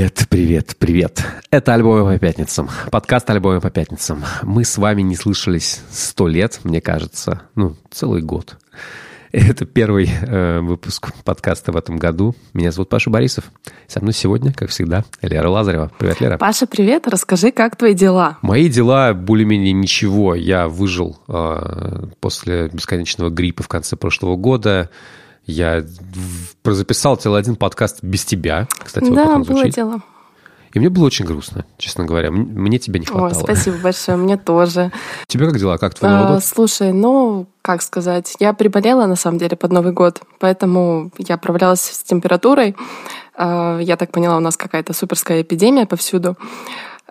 Привет, привет, привет. Это «Альбомы по пятницам». Подкаст «Альбомы по пятницам». Мы с вами не слышались сто лет, мне кажется. Ну, целый год. Это первый э, выпуск подкаста в этом году. Меня зовут Паша Борисов. Со мной сегодня, как всегда, Лера Лазарева. Привет, Лера. Паша, привет. Расскажи, как твои дела? Мои дела более-менее ничего. Я выжил э, после бесконечного гриппа в конце прошлого года. Я записал целый один подкаст без тебя. Кстати, да, вот было дело. И мне было очень грустно, честно говоря. Мне тебя не хватало. Ой, спасибо большое, мне тоже. Тебе как дела? Как твой Новый а, год? Слушай, ну, как сказать, я приболела, на самом деле, под Новый год, поэтому я отправлялась с температурой. А, я так поняла, у нас какая-то суперская эпидемия повсюду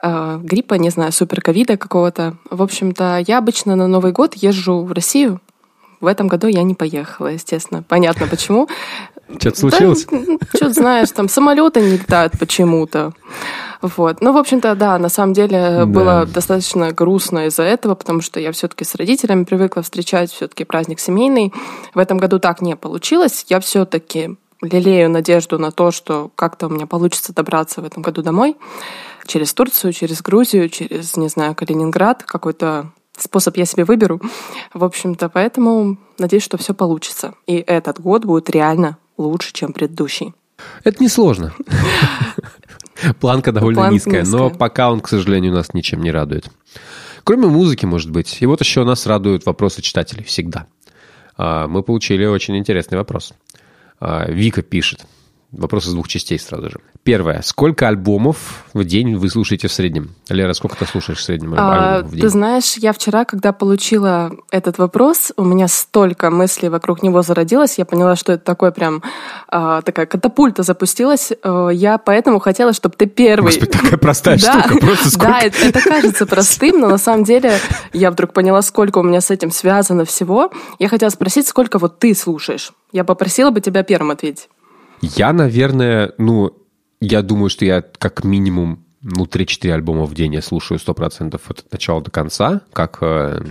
а, гриппа, не знаю, суперковида какого-то. В общем-то, я обычно на Новый год езжу в Россию. В этом году я не поехала, естественно. Понятно почему. Что-то случилось? Да, что знаешь, там самолеты не летают почему-то. Вот. Ну, в общем-то, да, на самом деле да. было достаточно грустно из-за этого, потому что я все-таки с родителями привыкла встречать все-таки праздник семейный. В этом году так не получилось. Я все-таки лелею надежду на то, что как-то у меня получится добраться в этом году домой через Турцию, через Грузию, через, не знаю, Калининград, какой-то способ я себе выберу. В общем-то, поэтому надеюсь, что все получится. И этот год будет реально лучше, чем предыдущий. Это несложно. Планка довольно Планка низкая, низкая, но пока он, к сожалению, нас ничем не радует. Кроме музыки, может быть. И вот еще нас радуют вопросы читателей всегда. А, мы получили очень интересный вопрос. А, Вика пишет. Вопрос из двух частей сразу же. Первое. Сколько альбомов в день вы слушаете в среднем? Лера, сколько ты слушаешь в среднем а, в день? Ты знаешь, я вчера, когда получила этот вопрос, у меня столько мыслей вокруг него зародилось. Я поняла, что это такое прям а, такая катапульта запустилась. А, я поэтому хотела, чтобы ты первый... Господи, такая простая да, штука. Просто сколько... Да, это, это кажется простым, но на самом деле я вдруг поняла, сколько у меня с этим связано всего. Я хотела спросить, сколько вот ты слушаешь? Я попросила бы тебя первым ответить. Я, наверное, ну, я думаю, что я как минимум ну, 3-4 альбома в день я слушаю 100% от начала до конца, как, э,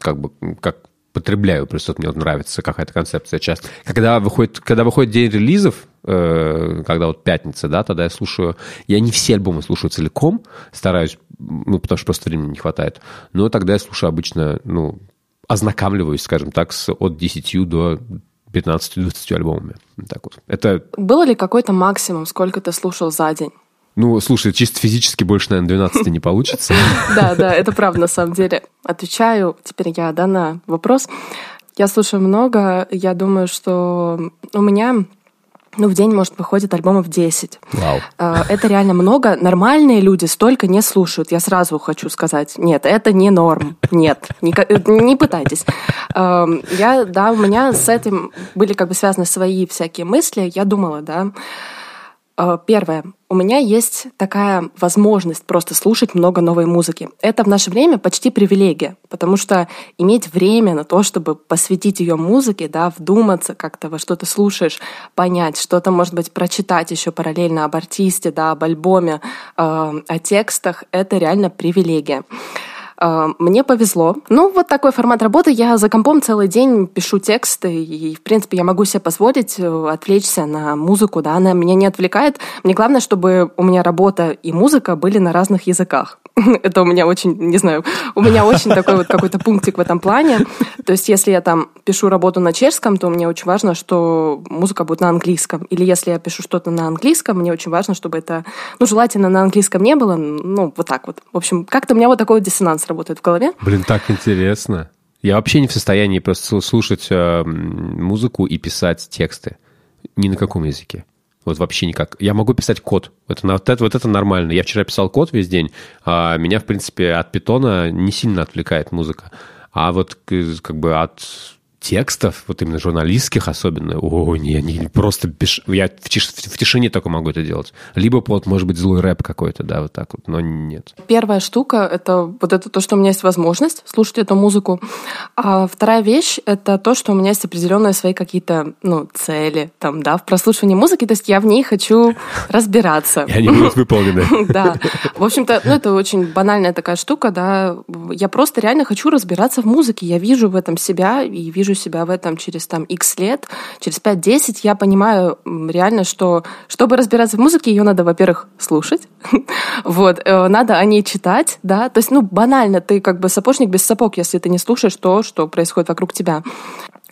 как бы, как потребляю, просто мне вот нравится какая-то концепция часто. Когда выходит, когда выходит день релизов, э, когда вот пятница, да, тогда я слушаю, я не все альбомы слушаю целиком, стараюсь, ну, потому что просто времени не хватает, но тогда я слушаю обычно, ну, ознакомливаюсь, скажем так, с от 10 до 15-20 альбомами. Так вот. Это... Было ли какой-то максимум, сколько ты слушал за день? Ну, слушай, чисто физически больше, наверное, 12 не получится. Да, да, это правда, на самом деле. Отвечаю теперь я, да, на вопрос. Я слушаю много. Я думаю, что у меня ну, в день, может, выходит альбомов 10. Вау. А, это реально много. Нормальные люди столько не слушают. Я сразу хочу сказать, нет, это не норм. Нет, не, не пытайтесь. Я, да, у меня с этим были как бы связаны свои всякие мысли. Я думала, да, первое. У меня есть такая возможность просто слушать много новой музыки. Это в наше время почти привилегия, потому что иметь время на то, чтобы посвятить ее музыке, да, вдуматься как-то во что ты слушаешь, понять, что-то, может быть, прочитать еще параллельно об артисте, да, об альбоме, э, о текстах, это реально привилегия. А, мне повезло. Ну, вот такой формат работы. Я за компом целый день пишу тексты, и, в принципе, я могу себе позволить э, отвлечься на музыку, да, она меня не отвлекает. Мне главное, чтобы у меня работа и музыка были на разных языках. Это у меня очень, не знаю, у меня очень такой вот какой-то пунктик в этом плане. То есть, если я там пишу работу на чешском, то мне очень важно, что музыка будет на английском. Или если я пишу что-то на английском, мне очень важно, чтобы это, ну, желательно на английском не было, ну, вот так вот. В общем, как-то у меня вот такой диссонанс работает в голове. Блин, так интересно. Я вообще не в состоянии просто слушать э, музыку и писать тексты. Ни на каком языке. Вот вообще никак. Я могу писать код. Это, вот, это, вот это нормально. Я вчера писал код весь день, а меня, в принципе, от питона не сильно отвлекает музыка. А вот как бы от текстов, вот именно журналистских особенно, о, не, не просто беш... я в, тиш... в тишине только могу это делать. Либо вот, может быть, злой рэп какой-то, да, вот так вот, но нет. Первая штука — это вот это то, что у меня есть возможность слушать эту музыку. А вторая вещь — это то, что у меня есть определенные свои какие-то, ну, цели, там, да, в прослушивании музыки, то есть я в ней хочу разбираться. И они будут выполнены. Да. В общем-то, ну, это очень банальная такая штука, да. Я просто реально хочу разбираться в музыке. Я вижу в этом себя и вижу вижу себя в этом через там X лет, через 5-10, я понимаю реально, что чтобы разбираться в музыке, ее надо, во-первых, слушать, вот, э, надо о ней читать, да, то есть, ну, банально, ты как бы сапожник без сапог, если ты не слушаешь то, что происходит вокруг тебя.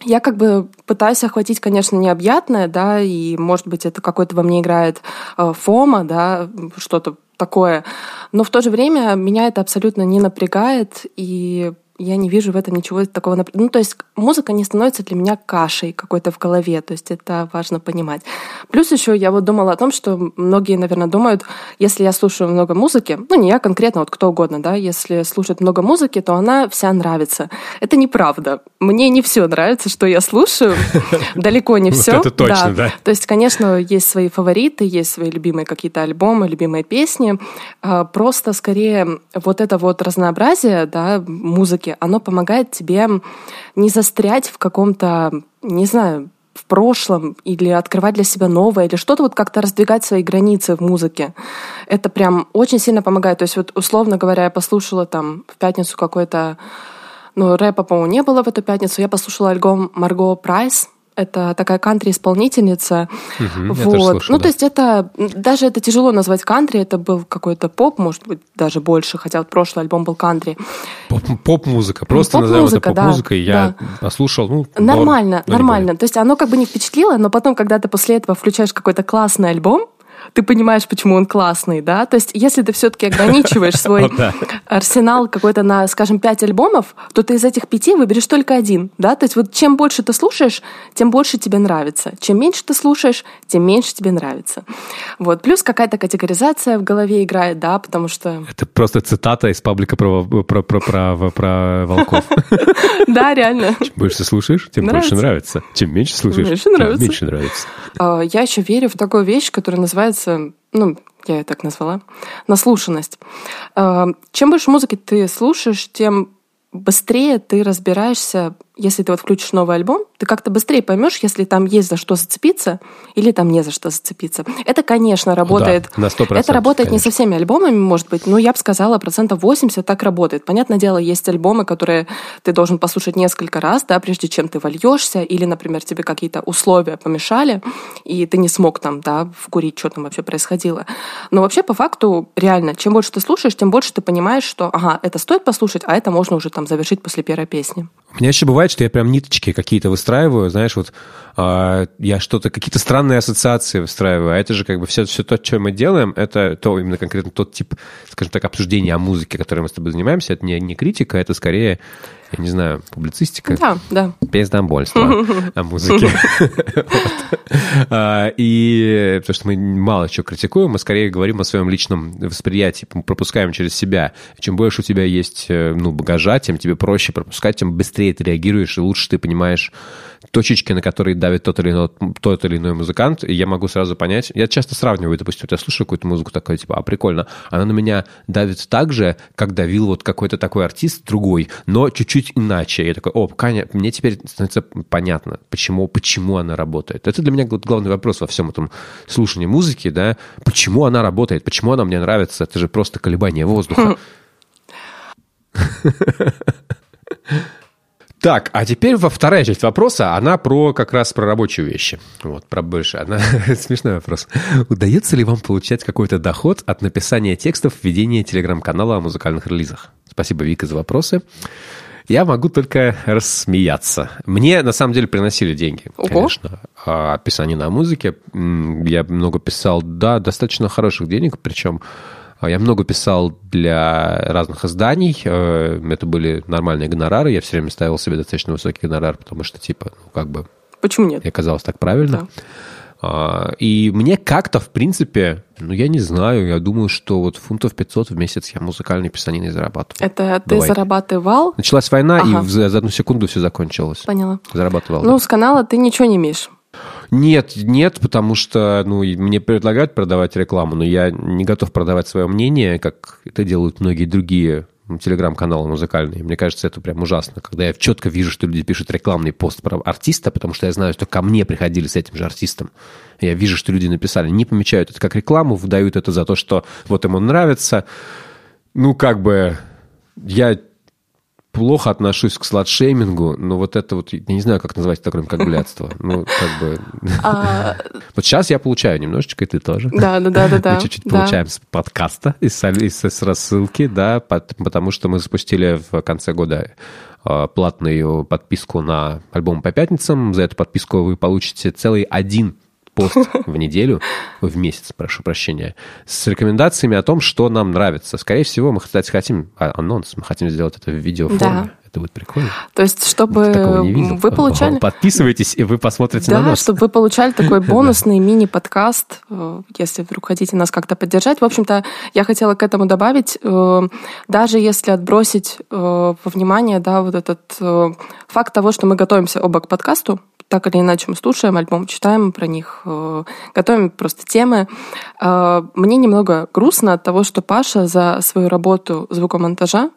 Я как бы пытаюсь охватить, конечно, необъятное, да, и, может быть, это какой-то во мне играет э, фома, да, что-то такое. Но в то же время меня это абсолютно не напрягает, и я не вижу в этом ничего такого. Ну, то есть музыка не становится для меня кашей какой-то в голове, то есть это важно понимать. Плюс еще я вот думала о том, что многие, наверное, думают, если я слушаю много музыки, ну, не я конкретно, вот кто угодно, да, если слушать много музыки, то она вся нравится. Это неправда. Мне не все нравится, что я слушаю, далеко не все. Это точно, да. То есть, конечно, есть свои фавориты, есть свои любимые какие-то альбомы, любимые песни. А, просто скорее вот это вот разнообразие, да, музыки музыки, оно помогает тебе не застрять в каком-то, не знаю, в прошлом или открывать для себя новое, или что-то вот как-то раздвигать свои границы в музыке. Это прям очень сильно помогает. То есть вот условно говоря, я послушала там в пятницу какой-то ну, рэпа, по-моему, не было в эту пятницу. Я послушала альбом Марго Прайс, это такая кантри-исполнительница. Угу, вот. ну, да. то есть это даже это тяжело назвать кантри, это был какой-то поп, может быть, даже больше, хотя вот прошлый альбом был кантри. Поп-музыка, просто поп назовем это поп-музыкой. Да, Я да. послушал, ну, Нормально, норм, нормально. То есть оно как бы не впечатлило, но потом, когда ты после этого включаешь какой-то классный альбом, ты понимаешь, почему он классный, да? То есть, если ты все-таки ограничиваешь свой арсенал какой-то на, скажем, пять альбомов, то ты из этих пяти выберешь только один, да? То есть, вот чем больше ты слушаешь, тем больше тебе нравится. Чем меньше ты слушаешь, тем меньше тебе нравится. Вот. Плюс какая-то категоризация в голове играет, да, потому что... Это просто цитата из паблика про, про, про, про, про волков. Да, реально. Чем больше слушаешь, тем больше нравится. Чем меньше слушаешь, тем меньше нравится. А, я еще верю в такую вещь, которая называется называется, ну, я ее так назвала, наслушанность. А, чем больше музыки ты слушаешь, тем быстрее ты разбираешься если ты вот включишь новый альбом, ты как-то быстрее поймешь, если там есть за что зацепиться или там не за что зацепиться. Это, конечно, работает. Да, на 100%, это работает конечно. не со всеми альбомами, может быть, но я бы сказала, процентов 80 так работает. Понятное дело, есть альбомы, которые ты должен послушать несколько раз, да, прежде чем ты вольешься, или, например, тебе какие-то условия помешали, и ты не смог там, да, вкурить, что там вообще происходило. Но вообще, по факту, реально, чем больше ты слушаешь, тем больше ты понимаешь, что, ага, это стоит послушать, а это можно уже там завершить после первой песни. У меня еще бывает что я прям ниточки какие-то выстраиваю, знаешь, вот э, я что-то, какие-то странные ассоциации выстраиваю, а это же как бы все, все то, что мы делаем, это то именно конкретно тот тип, скажем так, обсуждения о музыке, которым мы с тобой занимаемся, это не, не критика, это скорее я не знаю, публицистика. Да, да. Пиздомбольство о музыке. А, и потому что мы мало чего критикуем, мы скорее говорим о своем личном восприятии, пропускаем через себя. Чем больше у тебя есть э, ну, багажа, тем тебе проще пропускать, тем быстрее ты реагируешь, и лучше ты понимаешь точечки, на которые давит тот или иной, тот или иной музыкант, и я могу сразу понять. Я часто сравниваю, допустим, вот я слушаю какую-то музыку такой, типа, а прикольно, она на меня давит так же, как давил вот какой-то такой артист другой, но чуть-чуть иначе. Я такой, о, Каня, мне теперь становится понятно, почему, почему она работает. Это для меня главный вопрос во всем этом слушании музыки, да, почему она работает, почему она мне нравится, это же просто колебание воздуха. Так, а теперь во вторая часть вопроса, она про как раз про рабочие вещи. Вот, про больше. Она, смешной вопрос. Удается ли вам получать какой-то доход от написания текстов введения телеграм-канала о музыкальных релизах? Спасибо, Вика, за вопросы. Я могу только рассмеяться. Мне, на самом деле, приносили деньги, Ого. конечно, описание на музыке. Я много писал, да, достаточно хороших денег, причем а, я много писал для разных изданий. Э, это были нормальные гонорары. Я все время ставил себе достаточно высокий гонорар, потому что, типа, ну, как бы... Почему нет? Мне казалось так правильно. Да. А, и мне как-то, в принципе, ну, я не знаю, я думаю, что вот фунтов 500 в месяц я музыкальной писаниной зарабатывал. Это ты Бывает. зарабатывал? Началась война, ага. и за одну секунду все закончилось. Поняла. Зарабатывал. Ну, да. с канала ты ничего не имеешь. Нет, нет, потому что ну, мне предлагают продавать рекламу, но я не готов продавать свое мнение, как это делают многие другие телеграм-каналы музыкальные. Мне кажется, это прям ужасно, когда я четко вижу, что люди пишут рекламный пост про артиста, потому что я знаю, что ко мне приходили с этим же артистом. Я вижу, что люди написали, не помечают это как рекламу, выдают это за то, что вот ему нравится. Ну, как бы я плохо отношусь к сладшеймингу, но вот это вот, я не знаю, как назвать это, кроме как блядство. Ну, как бы... А... Вот сейчас я получаю немножечко, и ты тоже. Да, да, да, да. Мы чуть-чуть получаем с подкаста, из рассылки, да, потому что мы запустили в конце года а, платную подписку на альбом по пятницам. За эту подписку вы получите целый один пост в неделю, в месяц, прошу прощения, с рекомендациями о том, что нам нравится. Скорее всего, мы, кстати, хотим а, анонс, мы хотим сделать это в видеоформе. Да. Это будет прикольно. То есть, чтобы вы получали... Подписывайтесь, и вы посмотрите да, на нас. Чтобы вы получали такой бонусный мини-подкаст, э, если вдруг хотите нас как-то поддержать. В общем-то, я хотела к этому добавить, э, даже если отбросить э, во внимание, да, вот этот факт того, что мы готовимся оба к подкасту, так или иначе мы слушаем альбом, читаем про них, э, готовим просто темы. Э, мне немного грустно от того, что Паша за свою работу звукомонтажа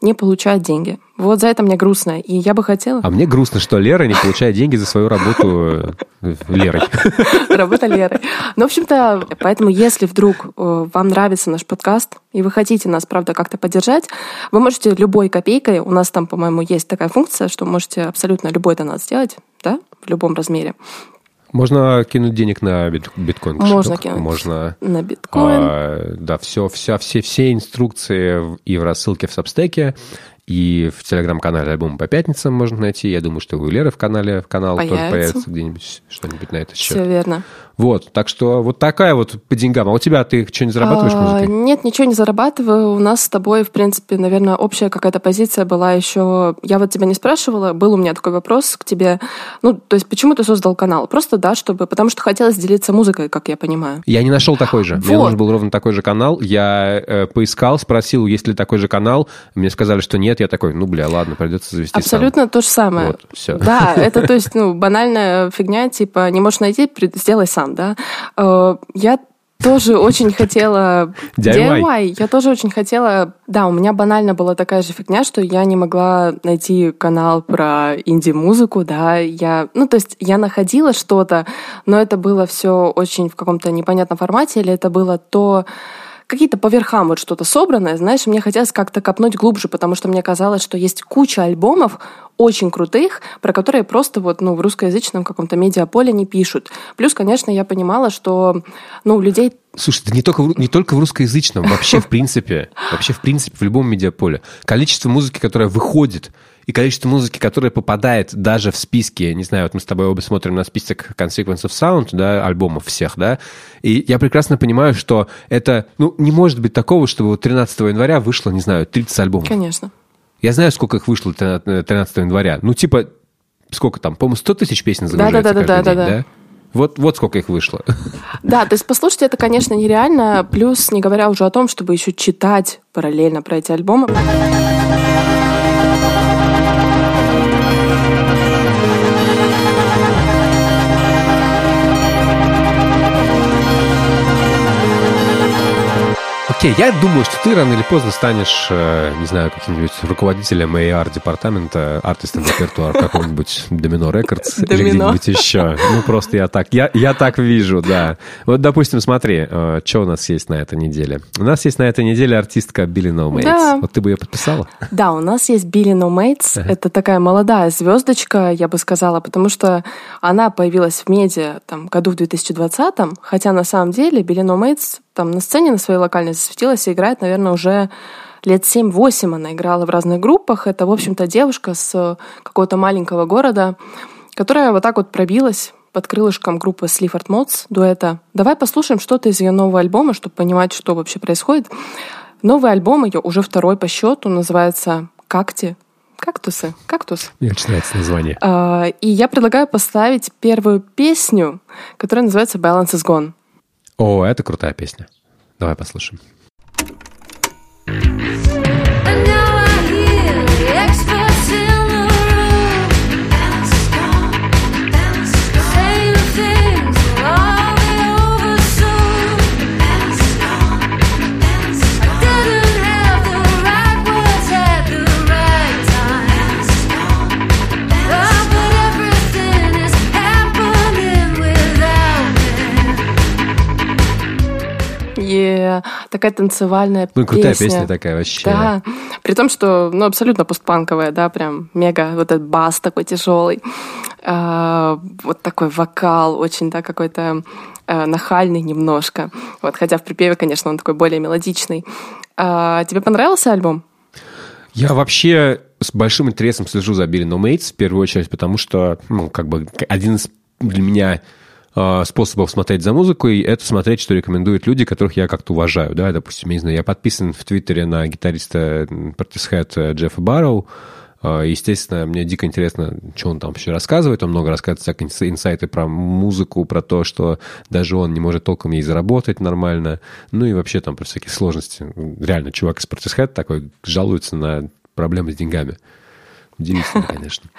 не получает деньги. Вот за это мне грустно. И я бы хотела... А мне грустно, что Лера не получает деньги за свою работу э, Лерой. Работа Лерой. Ну, в общем-то, поэтому если вдруг вам нравится наш подкаст, и вы хотите нас, правда, как-то поддержать, вы можете любой копейкой, у нас там, по-моему, есть такая функция, что можете абсолютно любой донат сделать, да, в любом размере. Можно кинуть денег на биткоин. Можно кинуть Можно, на биткоин. А, да, все, вся, все, все инструкции и в рассылке в Сабстеке, и в телеграм-канале альбом по пятницам можно найти. Я думаю, что у Леры в канале в канал появится. тоже появится где-нибудь что-нибудь на это счет. Все верно. Вот, так что вот такая вот по деньгам. А у тебя ты что, не зарабатываешь а, музыкой? Нет, ничего не зарабатываю. У нас с тобой, в принципе, наверное, общая какая-то позиция была еще... Я вот тебя не спрашивала, был у меня такой вопрос к тебе. Ну, то есть почему ты создал канал? Просто, да, чтобы... Потому что хотелось делиться музыкой, как я понимаю. Я не нашел такой же. Вот. Мне нужен был ровно такой же канал. Я э, поискал, спросил, есть ли такой же канал. Мне сказали, что нет. Я такой, ну, бля, ладно, придется завести Абсолютно сам. то же самое. Вот, все. Да, это, то есть, ну, банальная фигня, типа, не можешь найти, сделай сам, да. Э, я тоже очень хотела... DIY. DIY. Я тоже очень хотела... Да, у меня банально была такая же фигня, что я не могла найти канал про инди-музыку, да. Я... Ну, то есть я находила что-то, но это было все очень в каком-то непонятном формате, или это было то какие-то по верхам вот что-то собранное, знаешь, мне хотелось как-то копнуть глубже, потому что мне казалось, что есть куча альбомов очень крутых, про которые просто вот, ну, в русскоязычном каком-то медиаполе не пишут. Плюс, конечно, я понимала, что, ну, у людей Слушай, это не только, не только в русскоязычном, вообще в принципе, вообще в принципе в любом медиаполе. Количество музыки, которая выходит и количество музыки, которая попадает даже в списки, не знаю, вот мы с тобой оба смотрим на список Consequence of Sound, да, альбомов всех, да, и я прекрасно понимаю, что это, ну, не может быть такого, чтобы вот 13 января вышло, не знаю, 30 альбомов. Конечно. Я знаю, сколько их вышло 13 января. Ну, типа, сколько там, по-моему, 100 тысяч песен загружается да, да, да, да, день, да, да? Вот, вот сколько их вышло. Да, то есть послушать это, конечно, нереально. Плюс, не говоря уже о том, чтобы еще читать параллельно про эти альбомы. Окей, я думаю, что ты рано или поздно станешь, э, не знаю, каким-нибудь руководителем AR-департамента, артистом репертуар какого-нибудь Domino Records или где-нибудь еще. Ну, просто я так, я, я так вижу, да. Вот, допустим, смотри, э, что у нас есть на этой неделе. У нас есть на этой неделе артистка Билли No Mates. Да. Вот ты бы ее подписала? Да, у нас есть Билли No Mates. Ага. Это такая молодая звездочка, я бы сказала, потому что она появилась в медиа там, году в 2020, хотя на самом деле Билли No Mates там на сцене на своей локальной засветилась и играет, наверное, уже лет 7-8 она играла в разных группах. Это, в общем-то, девушка с какого-то маленького города, которая вот так вот пробилась под крылышком группы Слифорд Mods дуэта. Давай послушаем что-то из ее нового альбома, чтобы понимать, что вообще происходит. Новый альбом ее уже второй по счету, называется «Какти». Кактусы. Кактус. Мне очень нравится название. А, и я предлагаю поставить первую песню, которая называется «Balance is Gone». О, это крутая песня. Давай послушаем. Такая танцевальная ну, крутая песня такая вообще. Да. При том, что, ну, абсолютно постпанковая, да, прям мега вот этот бас такой тяжелый. А, вот такой вокал очень, да, какой-то а, нахальный немножко. Вот, хотя в припеве, конечно, он такой более мелодичный. А, тебе понравился альбом? Я вообще с большим интересом слежу за Билли No Mates, в первую очередь, потому что, ну, как бы один из для меня способов смотреть за музыкой, это смотреть, что рекомендуют люди, которых я как-то уважаю, да, допустим, я не знаю, я подписан в Твиттере на гитариста Portishead Джеффа Барроу, Естественно, мне дико интересно, что он там вообще рассказывает. Он много рассказывает всякие инсайты про музыку, про то, что даже он не может толком ей заработать нормально. Ну и вообще там про всякие сложности. Реально, чувак из Portishead такой жалуется на проблемы с деньгами. Удивительно, конечно.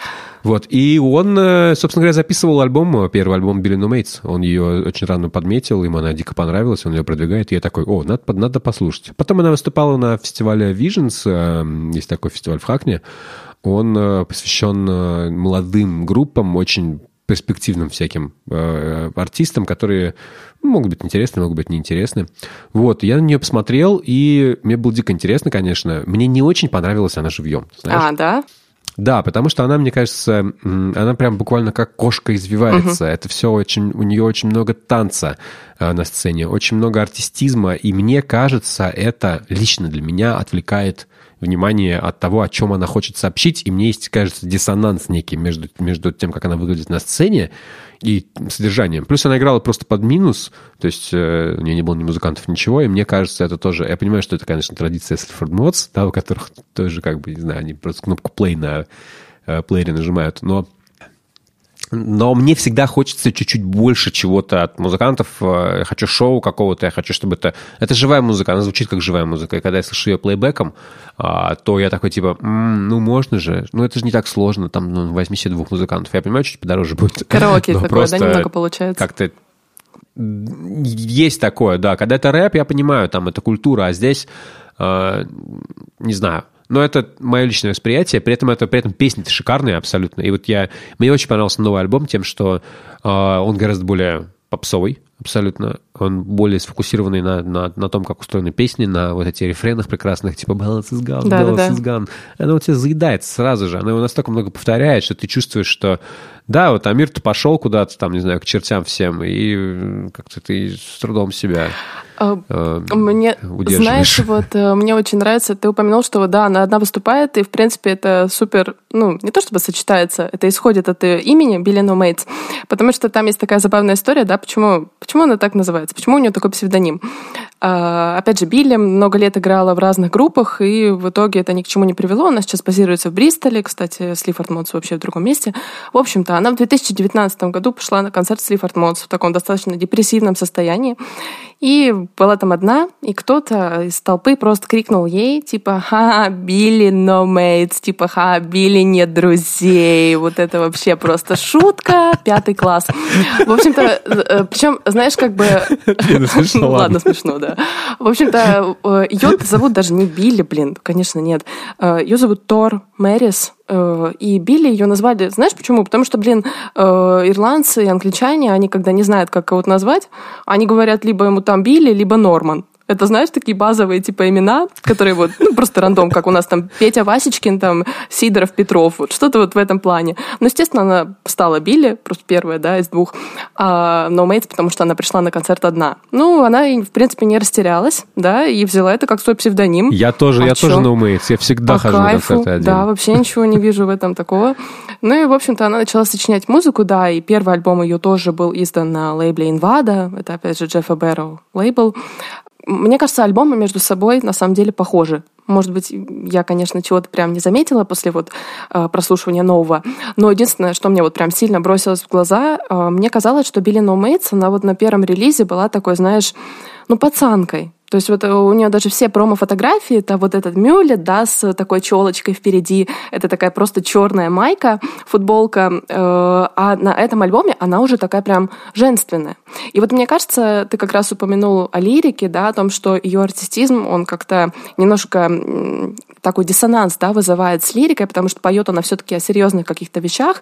Вот, и он, э, собственно говоря, записывал альбом, э, первый альбом Билли No Mates. Он ее очень рано подметил, ему она дико понравилась, он ее продвигает, и я такой, о, надо, надо послушать. Потом она выступала на фестивале Visions, э, есть такой фестиваль в Хакне, он посвящен молодым группам, очень перспективным всяким э, артистам, которые могут быть интересны, могут быть неинтересны. Вот, я на нее посмотрел, и мне было дико интересно, конечно. Мне не очень понравилась она живьем. Знаешь? А, да? Да, потому что она, мне кажется, она прям буквально как кошка извивается. Uh-huh. Это все очень, у нее очень много танца э, на сцене, очень много артистизма, и мне кажется, это лично для меня отвлекает внимание от того, о чем она хочет сообщить, и мне есть, кажется, диссонанс некий между, между тем, как она выглядит на сцене, и содержанием. Плюс она играла просто под минус, то есть э, у нее не было ни музыкантов, ничего, и мне кажется, это тоже... Я понимаю, что это, конечно, традиция Слифорд Модс, да, у которых тоже, как бы, не знаю, они просто кнопку play на э, плеере нажимают, но но мне всегда хочется чуть-чуть больше чего-то от музыкантов. Я хочу шоу какого-то, я хочу, чтобы это... Это живая музыка, она звучит как живая музыка. И когда я слышу ее плейбеком, а, то я такой типа, м-м, ну можно же, ну это же не так сложно, там ну, возьми себе двух музыкантов. Я понимаю, чуть подороже будет. Караоке такое, да, немного получается. Как-то есть такое, да. Когда это рэп, я понимаю, там это культура, а здесь, э, не знаю, но это мое личное восприятие, при этом, это, при этом песни шикарные абсолютно. И вот я, мне очень понравился новый альбом тем, что э, он гораздо более попсовый, абсолютно. Он более сфокусированный на, на, на том, как устроены песни, на вот эти рефренах прекрасных, типа «Balance is gone», да, «Balance да, is gone». Она у тебя заедает сразу же. Она его настолько много повторяет, что ты чувствуешь, что да, вот Амир-то пошел куда-то там, не знаю, к чертям всем, и как-то ты с трудом себя а, э, мне, знаешь, вот э, мне очень нравится, ты упомянул, что да, она одна выступает, и в принципе это супер, ну, не то чтобы сочетается, это исходит от имени Билли No Mates, потому что там есть такая забавная история, да, почему, почему она так называется, почему у нее такой псевдоним. А, опять же, Билли много лет играла в разных группах, и в итоге это ни к чему не привело. Она сейчас базируется в Бристоле, кстати, Слифорд Модс вообще в другом месте. В общем-то, она в 2019 году пошла на концерт Слифорд Модс в таком достаточно депрессивном состоянии. И была там одна, и кто-то из толпы просто крикнул ей, типа, «Ха, Билли no mates», типа, «Ха, Билли нет друзей». Вот это вообще просто шутка, пятый класс. В общем-то, э, причем, знаешь, как бы... Ладно, смешно, да. В общем-то, э, ее зовут даже не Билли, блин, конечно, нет. Э, ее зовут Тор Мэрис, Э, и Билли ее назвали, знаешь почему? Потому что, блин, ирландцы и англичане, они когда не знают, как кого-то назвать, они говорят либо ему там Билли, либо Норман. Это, знаешь, такие базовые типа имена, которые вот, ну, просто рандом, как у нас там Петя Васечкин, там Сидоров, Петров, вот что-то вот в этом плане. Но, естественно, она стала Билли, просто первая, да, из двух, а No Mates, потому что она пришла на концерт одна. Ну, она, в принципе, не растерялась, да, и взяла это как свой псевдоним. Я тоже, а я чё? тоже Mates, я всегда По хожу кайфу, на концерты один. Да, вообще ничего не вижу в этом такого. Ну и, в общем-то, она начала сочинять музыку, да, и первый альбом ее тоже был издан на лейбле Инвада, это, опять же, Джеффа Бэрроу лейбл. Мне кажется, альбомы между собой на самом деле похожи. Может быть, я, конечно, чего-то прям не заметила после вот э, прослушивания нового, но единственное, что мне вот прям сильно бросилось в глаза, э, мне казалось, что Билли No она вот на первом релизе была такой, знаешь, ну, пацанкой. То есть вот у нее даже все промо-фотографии, это вот этот мюлет, да, с такой челочкой впереди, это такая просто черная майка, футболка, э, а на этом альбоме она уже такая прям женственная. И вот мне кажется, ты как раз упомянул о лирике, да, о том, что ее артистизм, он как-то немножко такой диссонанс, да, вызывает с лирикой, потому что поет она все-таки о серьезных каких-то вещах.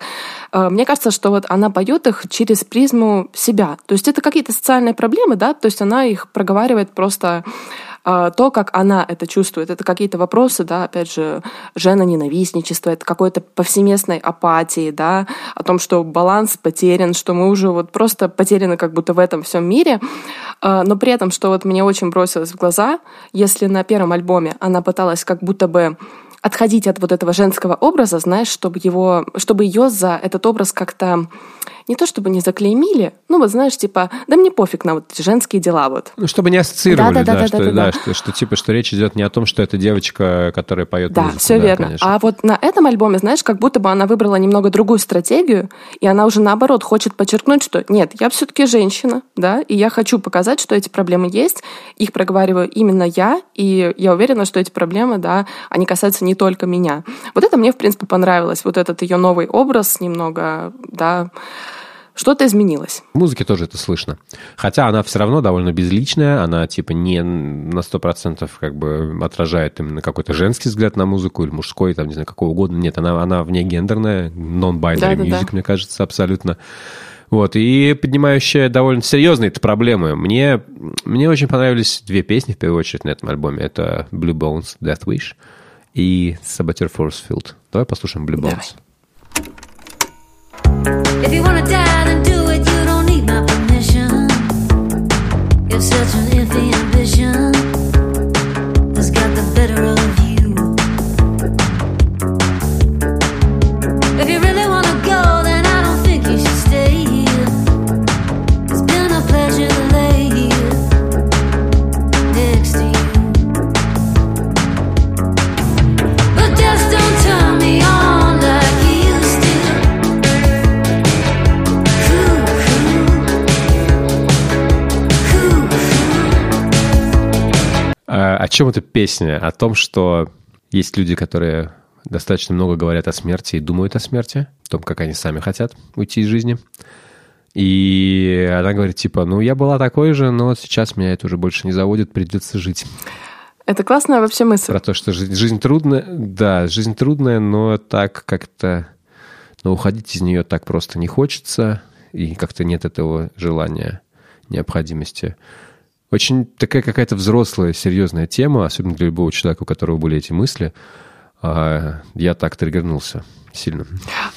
Э, мне кажется, что вот она поет их через призму себя. То есть это какие-то социальные проблемы, да, то есть она их проговаривает просто а, то, как она это чувствует. Это какие-то вопросы, да, опять же, жена-ненавистничество, это какой-то повсеместной апатии, да, о том, что баланс потерян, что мы уже вот просто потеряны как будто в этом всем мире. А, но при этом, что вот мне очень бросилось в глаза, если на первом альбоме она пыталась как будто бы отходить от вот этого женского образа, знаешь, чтобы его, чтобы ее за этот образ как-то не то чтобы не заклеймили, ну вот знаешь, типа, да мне пофиг на вот женские дела вот. Ну, чтобы не ассоциировали, да, да, да, да, что, да, да, да, Что, что типа, что речь идет не о том, что это девочка, которая поет да, музыку. Все да, верно. Конечно. А вот на этом альбоме, знаешь, как будто бы она выбрала немного другую стратегию, и она уже наоборот хочет подчеркнуть, что нет, я все-таки женщина, да, и я хочу показать, что эти проблемы есть, их проговариваю именно я, и я уверена, что эти проблемы, да, они касаются не только меня. Вот это мне, в принципе, понравилось, вот этот ее новый образ немного, да, что-то изменилось. В музыке тоже это слышно. Хотя она все равно довольно безличная, она типа не на сто процентов как бы отражает именно какой-то женский взгляд на музыку или мужской, там, не знаю, какого угодно. Нет, она, она вне гендерная, non-binary да, music, да, да. мне кажется, абсолютно. Вот, и поднимающая довольно серьезные проблемы. Мне, мне очень понравились две песни, в первую очередь, на этом альбоме. Это Blue Bones, Death Wish и Saboteur Forcefield. Давай послушаем Blue Bones. Давай. If you wanna die, then do о чем эта песня? О том, что есть люди, которые достаточно много говорят о смерти и думают о смерти, о том, как они сами хотят уйти из жизни. И она говорит, типа, ну, я была такой же, но сейчас меня это уже больше не заводит, придется жить. Это классная вообще мысль. Про то, что жизнь, жизнь трудная, да, жизнь трудная, но так как-то, но уходить из нее так просто не хочется, и как-то нет этого желания, необходимости. Очень такая какая-то взрослая, серьезная тема, особенно для любого человека, у которого были эти мысли. А, я так триггернулся сильно.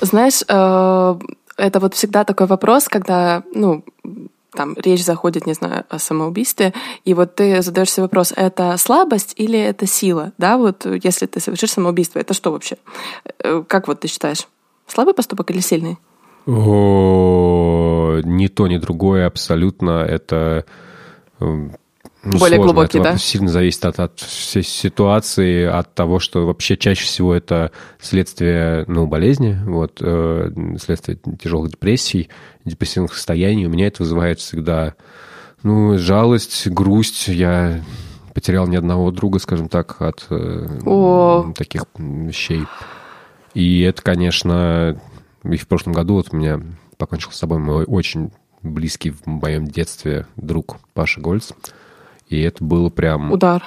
Знаешь, э, это вот всегда такой вопрос, когда, ну, там речь заходит, не знаю, о самоубийстве, и вот ты задаешь себе вопрос, это слабость или это сила, да, вот если ты совершишь самоубийство, это что вообще? Э, как вот ты считаешь, слабый поступок или сильный? О, ни то, ни другое абсолютно, это ну, более сложно. глубокий, это да? Сильно зависит от, от всей ситуации, от того, что вообще чаще всего это следствие ну, болезни, вот, э, следствие тяжелых депрессий, депрессивных состояний. У меня это вызывает всегда ну, жалость, грусть. Я потерял ни одного друга, скажем так, от э, О. таких вещей. И это, конечно, и в прошлом году вот у меня покончил с собой мой очень близкий в моем детстве друг Паша Гольц. И это было прям... Удар.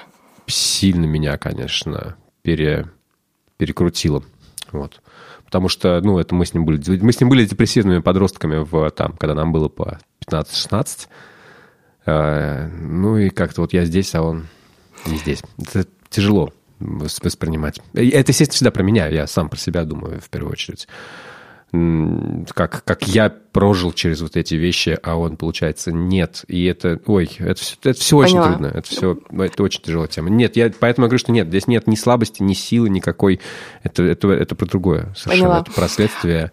Сильно меня, конечно, пере, перекрутило. Вот. Потому что, ну, это мы с ним были... Мы с ним были депрессивными подростками, в, там, когда нам было по 15-16. А, ну, и как-то вот я здесь, а он не здесь. Это тяжело воспринимать. Это, естественно, всегда про меня. Я сам про себя думаю, в первую очередь как, как я прожил через вот эти вещи, а он, получается, нет. И это, ой, это, это все очень трудно. Это все, это очень тяжелая тема. Нет, я поэтому я говорю, что нет, здесь нет ни слабости, ни силы никакой. Это, это, это про другое совершенно. Поняла. Это про следствие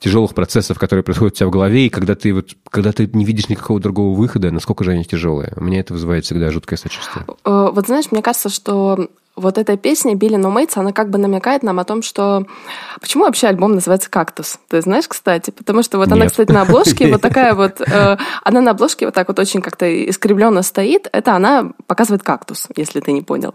тяжелых процессов, которые происходят у тебя в голове, и когда ты, вот, когда ты не видишь никакого другого выхода, насколько же они тяжелые. Мне это вызывает всегда жуткое сочувствие. Э, вот знаешь, мне кажется, что вот эта песня Билли No Mates, она как бы намекает нам о том, что... Почему вообще альбом называется «Кактус»? Ты знаешь, кстати? Потому что вот Нет. она, кстати, на обложке вот такая вот... Э, она на обложке вот так вот очень как-то искривленно стоит. Это она показывает кактус, если ты не понял.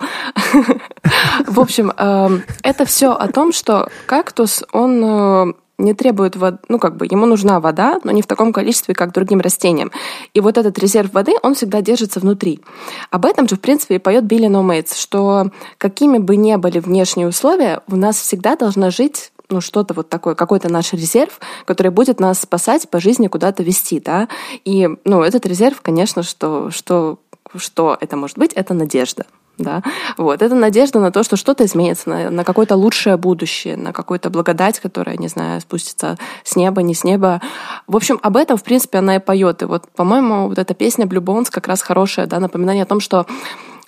В общем, э, это все о том, что кактус, он э, не требует воды, ну как бы ему нужна вода, но не в таком количестве, как другим растениям. И вот этот резерв воды, он всегда держится внутри. Об этом же, в принципе, и поет Билли Mates, что какими бы ни были внешние условия, у нас всегда должна жить ну, что-то вот такое, какой-то наш резерв, который будет нас спасать по жизни куда-то вести, да. И, ну, этот резерв, конечно, что, что что это может быть? Это надежда. Да? Вот. Это надежда на то, что что-то изменится, на, на какое-то лучшее будущее, на какую-то благодать, которая, не знаю, спустится с неба, не с неба. В общем, об этом, в принципе, она и поет. И вот, по-моему, вот эта песня Blue Bones как раз хорошая, да, напоминание о том, что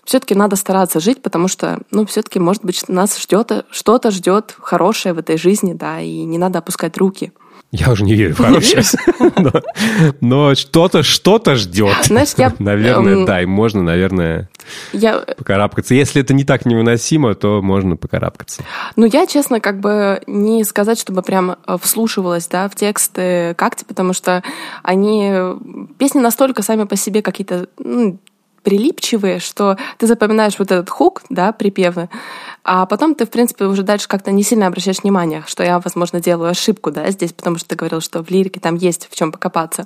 все-таки надо стараться жить, потому что, ну, все-таки, может быть, нас ждет, что-то ждет хорошее в этой жизни, да, и не надо опускать руки. Я уже не верю в хорошее. но, что-то, что-то ждет. Знаешь, я... Наверное, эм... да, и можно, наверное, я... покарабкаться. Если это не так невыносимо, то можно покарабкаться. Ну, я, честно, как бы не сказать, чтобы прям э, вслушивалась, да, в тексты как-то, потому что они... Песни настолько сами по себе какие-то ну, прилипчивые, что ты запоминаешь вот этот хук, да, припевы, а потом ты, в принципе, уже дальше как-то не сильно обращаешь внимание, что я, возможно, делаю ошибку, да, здесь, потому что ты говорил, что в лирике там есть в чем покопаться.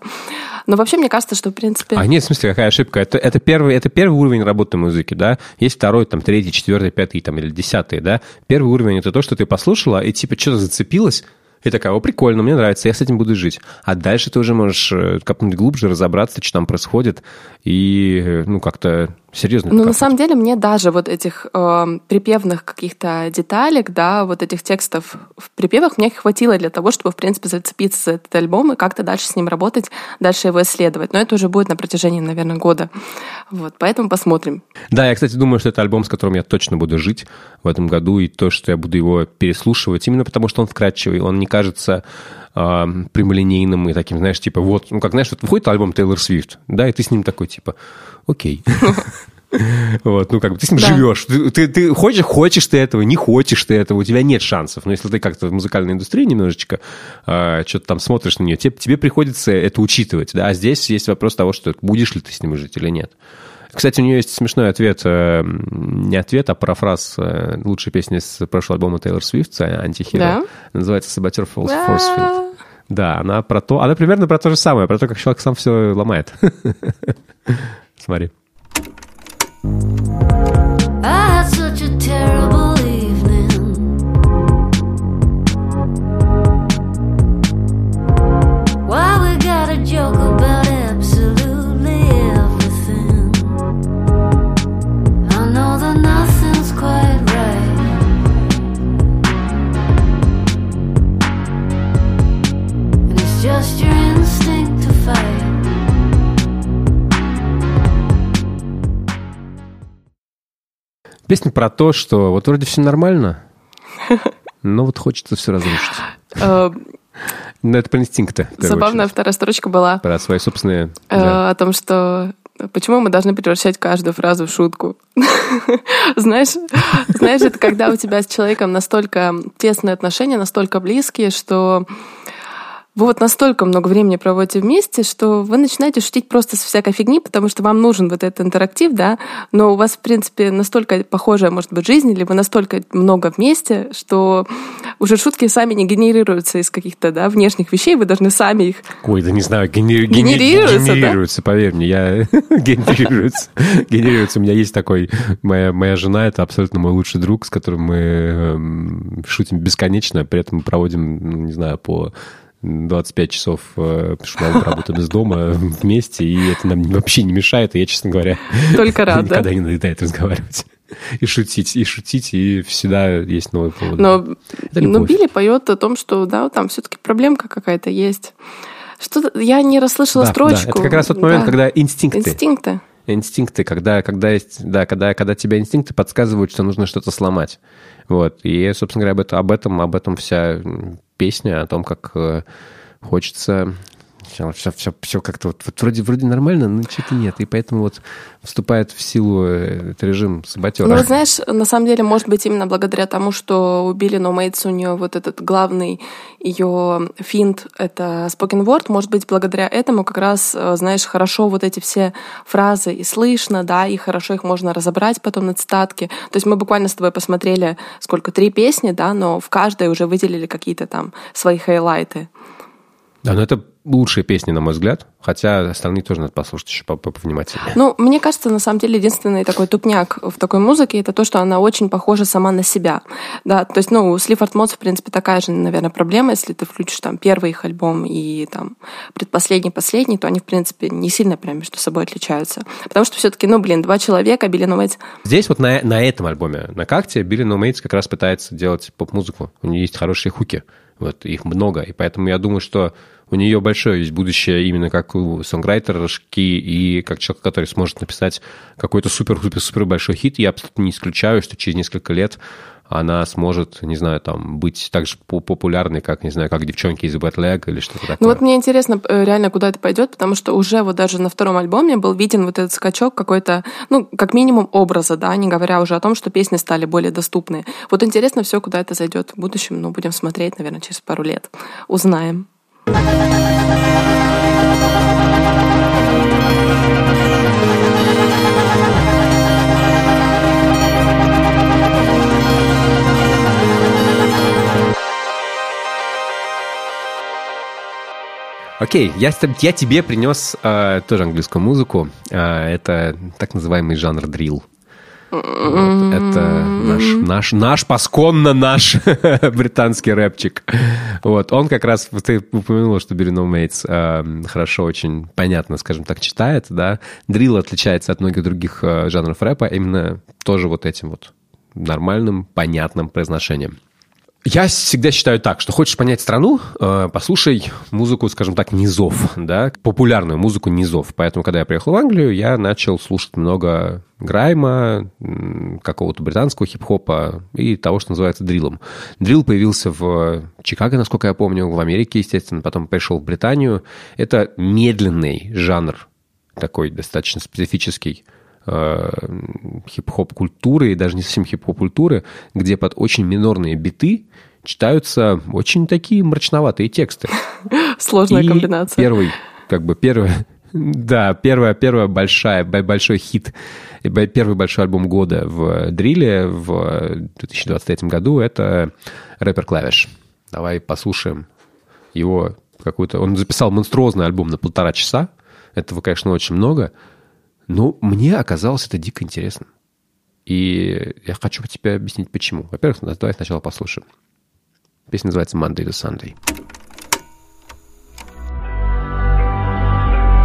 Но вообще мне кажется, что, в принципе... А нет, в смысле, какая ошибка? Это, это, первый, это первый уровень работы музыки, да? Есть второй, там, третий, четвертый, пятый, там, или десятый, да? Первый уровень — это то, что ты послушала, и, типа, что-то зацепилось, и такая, о, прикольно, мне нравится, я с этим буду жить. А дальше ты уже можешь э, копнуть глубже, разобраться, что там происходит, и, э, ну, как-то Серьезно? Ну, на самом деле, мне даже вот этих э, припевных каких-то деталек, да, вот этих текстов в припевах мне хватило для того, чтобы, в принципе, зацепиться за этот альбом и как-то дальше с ним работать, дальше его исследовать. Но это уже будет на протяжении, наверное, года. Вот, поэтому посмотрим. Да, я, кстати, думаю, что это альбом, с которым я точно буду жить в этом году, и то, что я буду его переслушивать, именно потому что он вкрадчивый, он не кажется э, прямолинейным и таким, знаешь, типа, вот, ну, как, знаешь, вот выходит альбом Тейлор Свифт, да, и ты с ним такой, типа, окей. Вот, ну как бы ты с ним да. живешь. Ты, ты, ты хочешь, хочешь ты этого, не хочешь ты этого, у тебя нет шансов. Но если ты как-то в музыкальной индустрии немножечко э, что-то там смотришь на нее, тебе, тебе приходится это учитывать. Да? А здесь есть вопрос того, что будешь ли ты с ним жить или нет. Кстати, у нее есть смешной ответ, э, не ответ, а парафраз э, лучшей песни с прошлого альбома Тейлор Свифт, «Антихиро». Да? Называется «Saboteur Falls Forcefield». Да, она про то, она примерно про то же самое, про то, как человек сам все ломает. Смотри. Had Песня про то, что вот вроде все нормально, но вот хочется все разрушить. Э, ну, это про инстинкты. Забавная вторая строчка была. Про свои собственные... Э, о том, что Почему мы должны превращать каждую фразу в шутку? знаешь, знаешь, это когда у тебя с человеком настолько тесные отношения, настолько близкие, что вы вот настолько много времени проводите вместе, что вы начинаете шутить просто с всякой фигни, потому что вам нужен вот этот интерактив, да, но у вас, в принципе, настолько похожая, может быть, жизнь, или вы настолько много вместе, что уже шутки сами не генерируются из каких-то, да, внешних вещей, вы должны сами их... Ой, да не знаю, генер... генерируются, генерируются, да? поверь мне, я генерируются. Генерируются. У меня есть такой... Моя, моя жена — это абсолютно мой лучший друг, с которым мы эм, шутим бесконечно, при этом проводим, ну, не знаю, по 25 часов, э, потому что мы работаем из дома вместе, и это нам вообще не мешает, и я, честно говоря, Только рад, никогда да? не надоедает разговаривать. И шутить, и шутить, и всегда есть новый повод. Но, но Билли поет о том, что да, там все-таки проблемка какая-то есть. Что я не расслышала да, строчку. Да, это как раз тот момент, да. когда инстинкты. Инстинкты. Инстинкты, когда, когда есть, да, когда, когда тебя инстинкты подсказывают, что нужно что-то сломать. Вот. И, собственно говоря, об этом, об этом, об этом вся песня, о том, как э, хочется все, все, все, все как-то вот, вот вроде, вроде нормально, но что-то нет. И поэтому вот вступает в силу э, этот режим саботера. Ну, знаешь, на самом деле, может быть, именно благодаря тому, что у Билли No Mates у нее вот этот главный ее финт — это spoken word, может быть, благодаря этому как раз, э, знаешь, хорошо вот эти все фразы и слышно, да, и хорошо их можно разобрать потом на цитатке. То есть мы буквально с тобой посмотрели, сколько, три песни, да, но в каждой уже выделили какие-то там свои хайлайты. Да, но это лучшие песни, на мой взгляд. Хотя остальные тоже надо послушать еще повнимательнее. Ну, мне кажется, на самом деле, единственный такой тупняк в такой музыке это то, что она очень похожа сама на себя. Да, то есть, ну, у Слифорд Модс, в принципе, такая же, наверное, проблема. Если ты включишь там первый их альбом и там предпоследний, последний, то они, в принципе, не сильно прям между собой отличаются. Потому что все-таки, ну, блин, два человека, Билли Номейтс. Здесь вот на, на этом альбоме, на какте, Билли Номейтс как раз пытается делать поп-музыку. У нее есть хорошие хуки. Вот, их много. И поэтому я думаю, что у нее большое есть будущее именно как у сонграйтершки и как человек, который сможет написать какой-то супер-супер-супер большой хит. Я абсолютно не исключаю, что через несколько лет она сможет, не знаю, там, быть так же популярной, как, не знаю, как девчонки из Leg или что-то такое. Ну вот мне интересно э, реально, куда это пойдет, потому что уже вот даже на втором альбоме был виден вот этот скачок какой-то, ну, как минимум образа, да, не говоря уже о том, что песни стали более доступны. Вот интересно все, куда это зайдет в будущем, ну, будем смотреть, наверное, через пару лет. Узнаем. Окей, я, я тебе принес э, тоже английскую музыку. Э, это так называемый жанр дрил. Вот, это наш, наш, наш, посконно наш британский рэпчик. Вот, он как раз, ты упомянула, что No Mates э, хорошо, очень понятно, скажем так, читает, да. Дрил отличается от многих других э, жанров рэпа именно тоже вот этим вот нормальным, понятным произношением. Я всегда считаю так, что хочешь понять страну, э, послушай музыку, скажем так, низов, да, популярную музыку низов. Поэтому, когда я приехал в Англию, я начал слушать много грайма, какого-то британского хип-хопа и того, что называется дрилом. Дрил появился в Чикаго, насколько я помню, в Америке, естественно, потом пришел в Британию. Это медленный жанр, такой достаточно специфический, хип-хоп культуры, и даже не совсем хип-хоп культуры, где под очень минорные биты читаются очень такие мрачноватые тексты. Сложная и комбинация. Первый, как бы первый, да, первая, первая большая, большой хит, первый большой альбом года в дриле в 2023 году это рэпер Клавиш. Давай послушаем его какую-то... Он записал монструозный альбом на полтора часа. Этого, конечно, очень много. Но ну, мне оказалось это дико интересно. И я хочу тебе объяснить, почему. Во-первых, давай сначала послушаем. Песня называется «Monday to Sunday».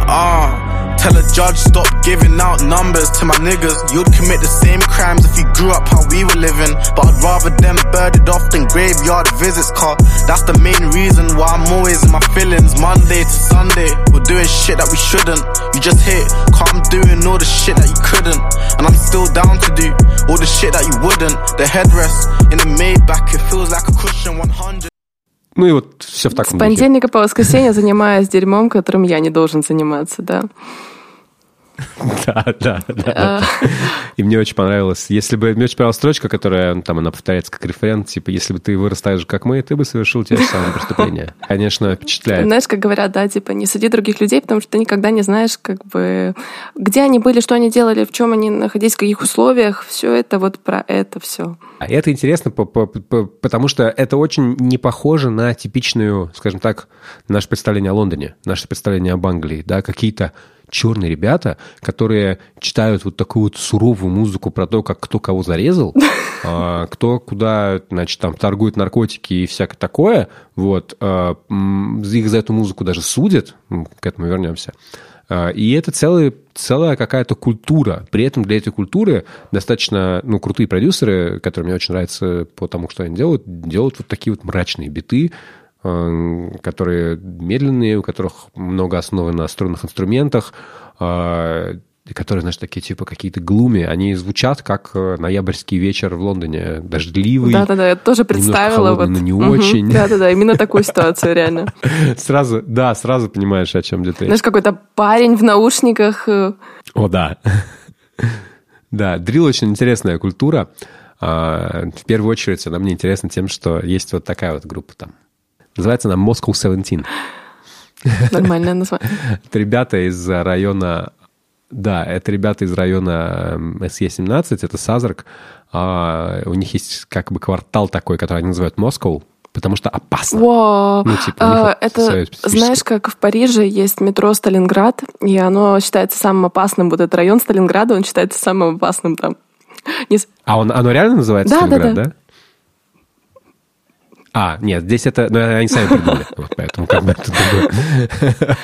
Ah. Tell a judge stop giving out numbers to my niggas. You'd commit the same crimes if you grew up how we were living. But I'd rather them birded off than graveyard visits, car. That's the main reason why I'm always in my feelings. Monday to Sunday, we're doing shit that we shouldn't. You just hit, car, I'm doing all the shit that you couldn't. And I'm still down to do all the shit that you wouldn't. The headrest in the Maybach, it feels like a cushion 100. Ну и вот все в таком С понедельника по воскресенье занимаюсь дерьмом, которым я не должен заниматься, да. Да, да, да. А. И мне очень понравилось. Если бы мне очень понравилась строчка, которая там она повторяется как рефрен, типа, если бы ты вырос так же, как мы, ты бы совершил те же самые преступления. Конечно, впечатляет. Знаешь, как говорят, да, типа, не суди других людей, потому что ты никогда не знаешь, как бы, где они были, что они делали, в чем они находились, в каких условиях. Все это вот про это все. А это интересно, потому что это очень не похоже на типичную, скажем так, наше представление о Лондоне, наше представление об Англии, да, какие-то черные ребята, которые читают вот такую вот суровую музыку про то, как кто кого зарезал, а, кто куда, значит, там торгует наркотики и всякое такое, вот, а, их за эту музыку даже судят, к этому вернемся, а, и это целый, целая какая-то культура. При этом для этой культуры достаточно ну, крутые продюсеры, которые мне очень нравятся по тому, что они делают, делают вот такие вот мрачные биты, которые медленные, у которых много основы на струнных инструментах, э, которые, знаешь, такие типа какие-то глуми, они звучат как э, ноябрьский вечер в Лондоне, дождливый. Да-да-да, я тоже представила. Холодный, вот. но не угу. очень. Да-да-да, именно такую ситуацию, реально. Сразу, да, сразу понимаешь, о чем идет речь. Знаешь, какой-то парень в наушниках. О, да. Да, дрил очень интересная культура. А, в первую очередь она мне интересна тем, что есть вот такая вот группа там Называется она Moscow 17. Нормальное название. Это ребята из района... Да, это ребята из района СЕ-17, это Сазарк. А, у них есть как бы квартал такой, который они называют Москва, потому что опасно. Во, ну, типа, а, это, знаешь, как в Париже есть метро Сталинград, и оно считается самым опасным. Вот этот район Сталинграда, он считается самым опасным там. Не... А он, оно реально называется да, Сталинград, да? да? А, нет, здесь это... Ну, они сами придумали. Вот поэтому как бы это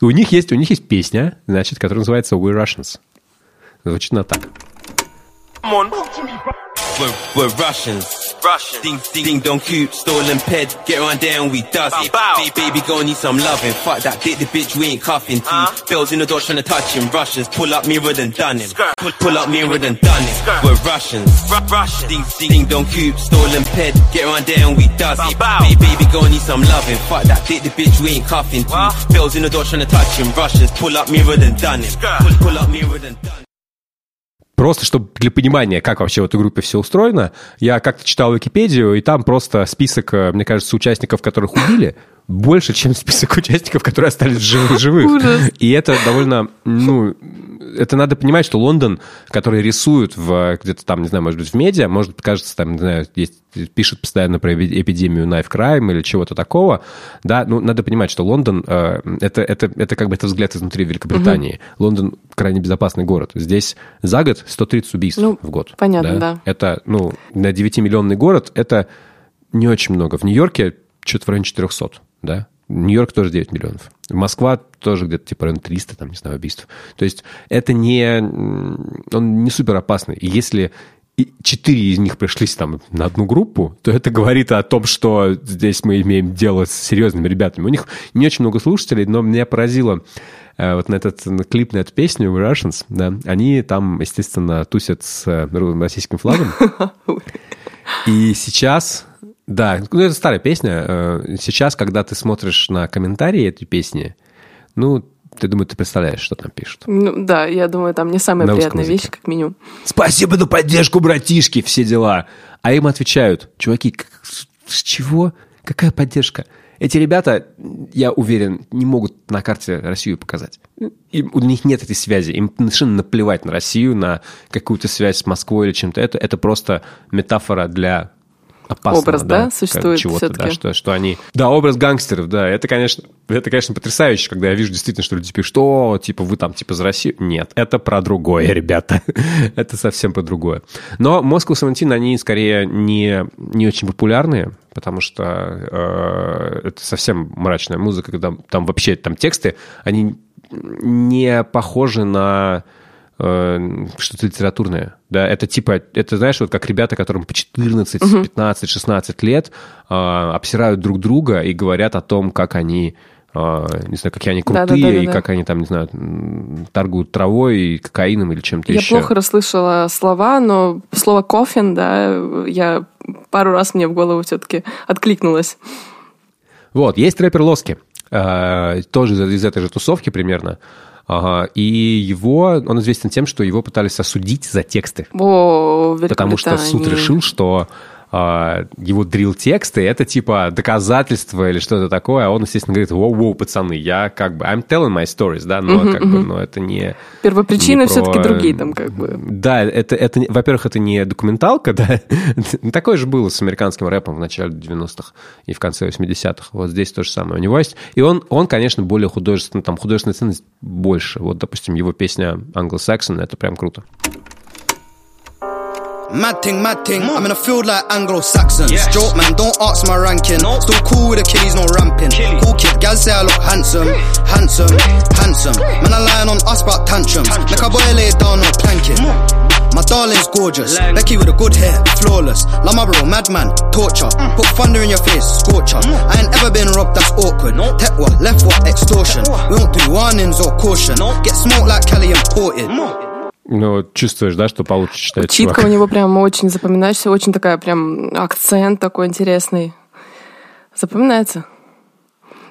У них есть, у них есть песня, значит, которая называется We Russians. Звучит она так. We're Russians. Russians. Ding, ding, ding, dong, coop, stolen ped. Get there and we does it. Baby, baby, girl need some loving. Fuck that dick, the bitch we ain't cuffing to. Uh? Bills in the door trying to touch him. Russians, pull up mirror than done him. Pull, pull up mirror than done it. We're Russians. R- Russians. Ding, ding, ding, dong, coop, stolen ped. Get there and we does it. Baby, baby, girl need some loving. Fuck that dick, the bitch we ain't cuffing to. Bills in the door trying to touch him. Russians, pull up mirror than done him. Pull, pull up mirror than done Просто, чтобы для понимания, как вообще в этой группе все устроено, я как-то читал Википедию, и там просто список, э, мне кажется, участников, которых убили, больше, чем список участников, которые остались живых. живых. И это довольно, ну, это надо понимать, что Лондон, который рисует в, где-то там, не знаю, может быть, в медиа, может, кажется, там, не знаю, есть, пишет постоянно про эпидемию knife crime или чего-то такого, да, ну, надо понимать, что Лондон, э, это, это, это как бы это взгляд изнутри Великобритании. Угу. Лондон крайне безопасный город. Здесь за год 130 убийств ну, в год. Понятно, да? да. Это, ну, на 9-миллионный город это не очень много. В Нью-Йорке что-то в районе 400, да? Нью-Йорк тоже 9 миллионов. Москва тоже где-то типа район 300, там, не знаю, убийств. То есть это не... Он не супер опасный. И если четыре из них пришлись там на одну группу, то это говорит о том, что здесь мы имеем дело с серьезными ребятами. У них не очень много слушателей, но меня поразило э, вот на этот на клип, на эту песню Russians, да, они там, естественно, тусят с э, российским флагом. И сейчас да, ну это старая песня. Э, сейчас, когда ты смотришь на комментарии этой песни, ну, ты думаю, ты представляешь, что там пишут. Ну, да, я думаю, там не самая на приятная вещь, как минимум. Спасибо за поддержку, братишки, все дела. А им отвечают, чуваки, с чего? Какая поддержка? Эти ребята, я уверен, не могут на карте Россию показать. И у них нет этой связи. Им совершенно наплевать на Россию, на какую-то связь с Москвой или чем-то. Это, это просто метафора для опасного. Образ, да, да существует все-таки? Да, что, что они... Да, образ гангстеров, да, это, конечно, это, конечно, потрясающе, когда я вижу действительно, что люди пишут, что, типа, вы там, типа, за Россию. Нет, это про другое, ребята. это совсем про другое. Но Moscow 17, они, скорее, не, не очень популярные, потому что э, это совсем мрачная музыка, когда там вообще там тексты, они не похожи на что-то литературное. Да, это типа, это знаешь, вот как ребята, которым по 14, угу. 15, 16 лет э, обсирают друг друга и говорят о том, как они э, не знаю, какие они крутые, да, да, да, и как они там, не знаю, торгуют травой и кокаином или чем-то я еще. Я плохо расслышала слова, но слово кофин, да, я пару раз мне в голову все-таки откликнулось. Вот, есть рэпер Лоски, э, тоже из этой же тусовки примерно. И его, он известен тем, что его пытались осудить за тексты. О, Потому что суд решил, что его дрил-тексты, это типа доказательство или что-то такое, а он, естественно, говорит, воу-воу, пацаны, я как бы, I'm telling my stories, да, но uh-huh, как uh-huh. бы, но это не... Первопричины не все-таки другие там как бы. Да, это, это во-первых, это не документалка, да, такое же было с американским рэпом в начале 90-х и в конце 80-х, вот здесь то же самое у него есть, и он, он конечно, более художественный, там художественная ценность больше, вот, допустим, его песня Anglo-Saxon, это прям круто. Mad ting, mad ting. Mm. I'm in a field like Anglo-Saxons. Yes. Joke man, don't ask my ranking. No. Still cool with the killies, no ramping. Killy. Cool kid, guys say I look handsome, handsome, handsome. Man, I lying on us about tantrums. tantrums. Like a boy lay down, no planking. My darling's gorgeous. Lang. Becky with a good hair, flawless. My bro, madman, torture. Mm. Put thunder in your face, scorcher. Mm. I ain't ever been robbed, that's awkward. No. Tech what, left what, extortion. We don't do warnings or caution. No. Get smoked like Kelly imported. Mm. Ну, чувствуешь, да, что получше читает Читка чувак. у него прям очень запоминающаяся, очень такая прям акцент такой интересный. Запоминается.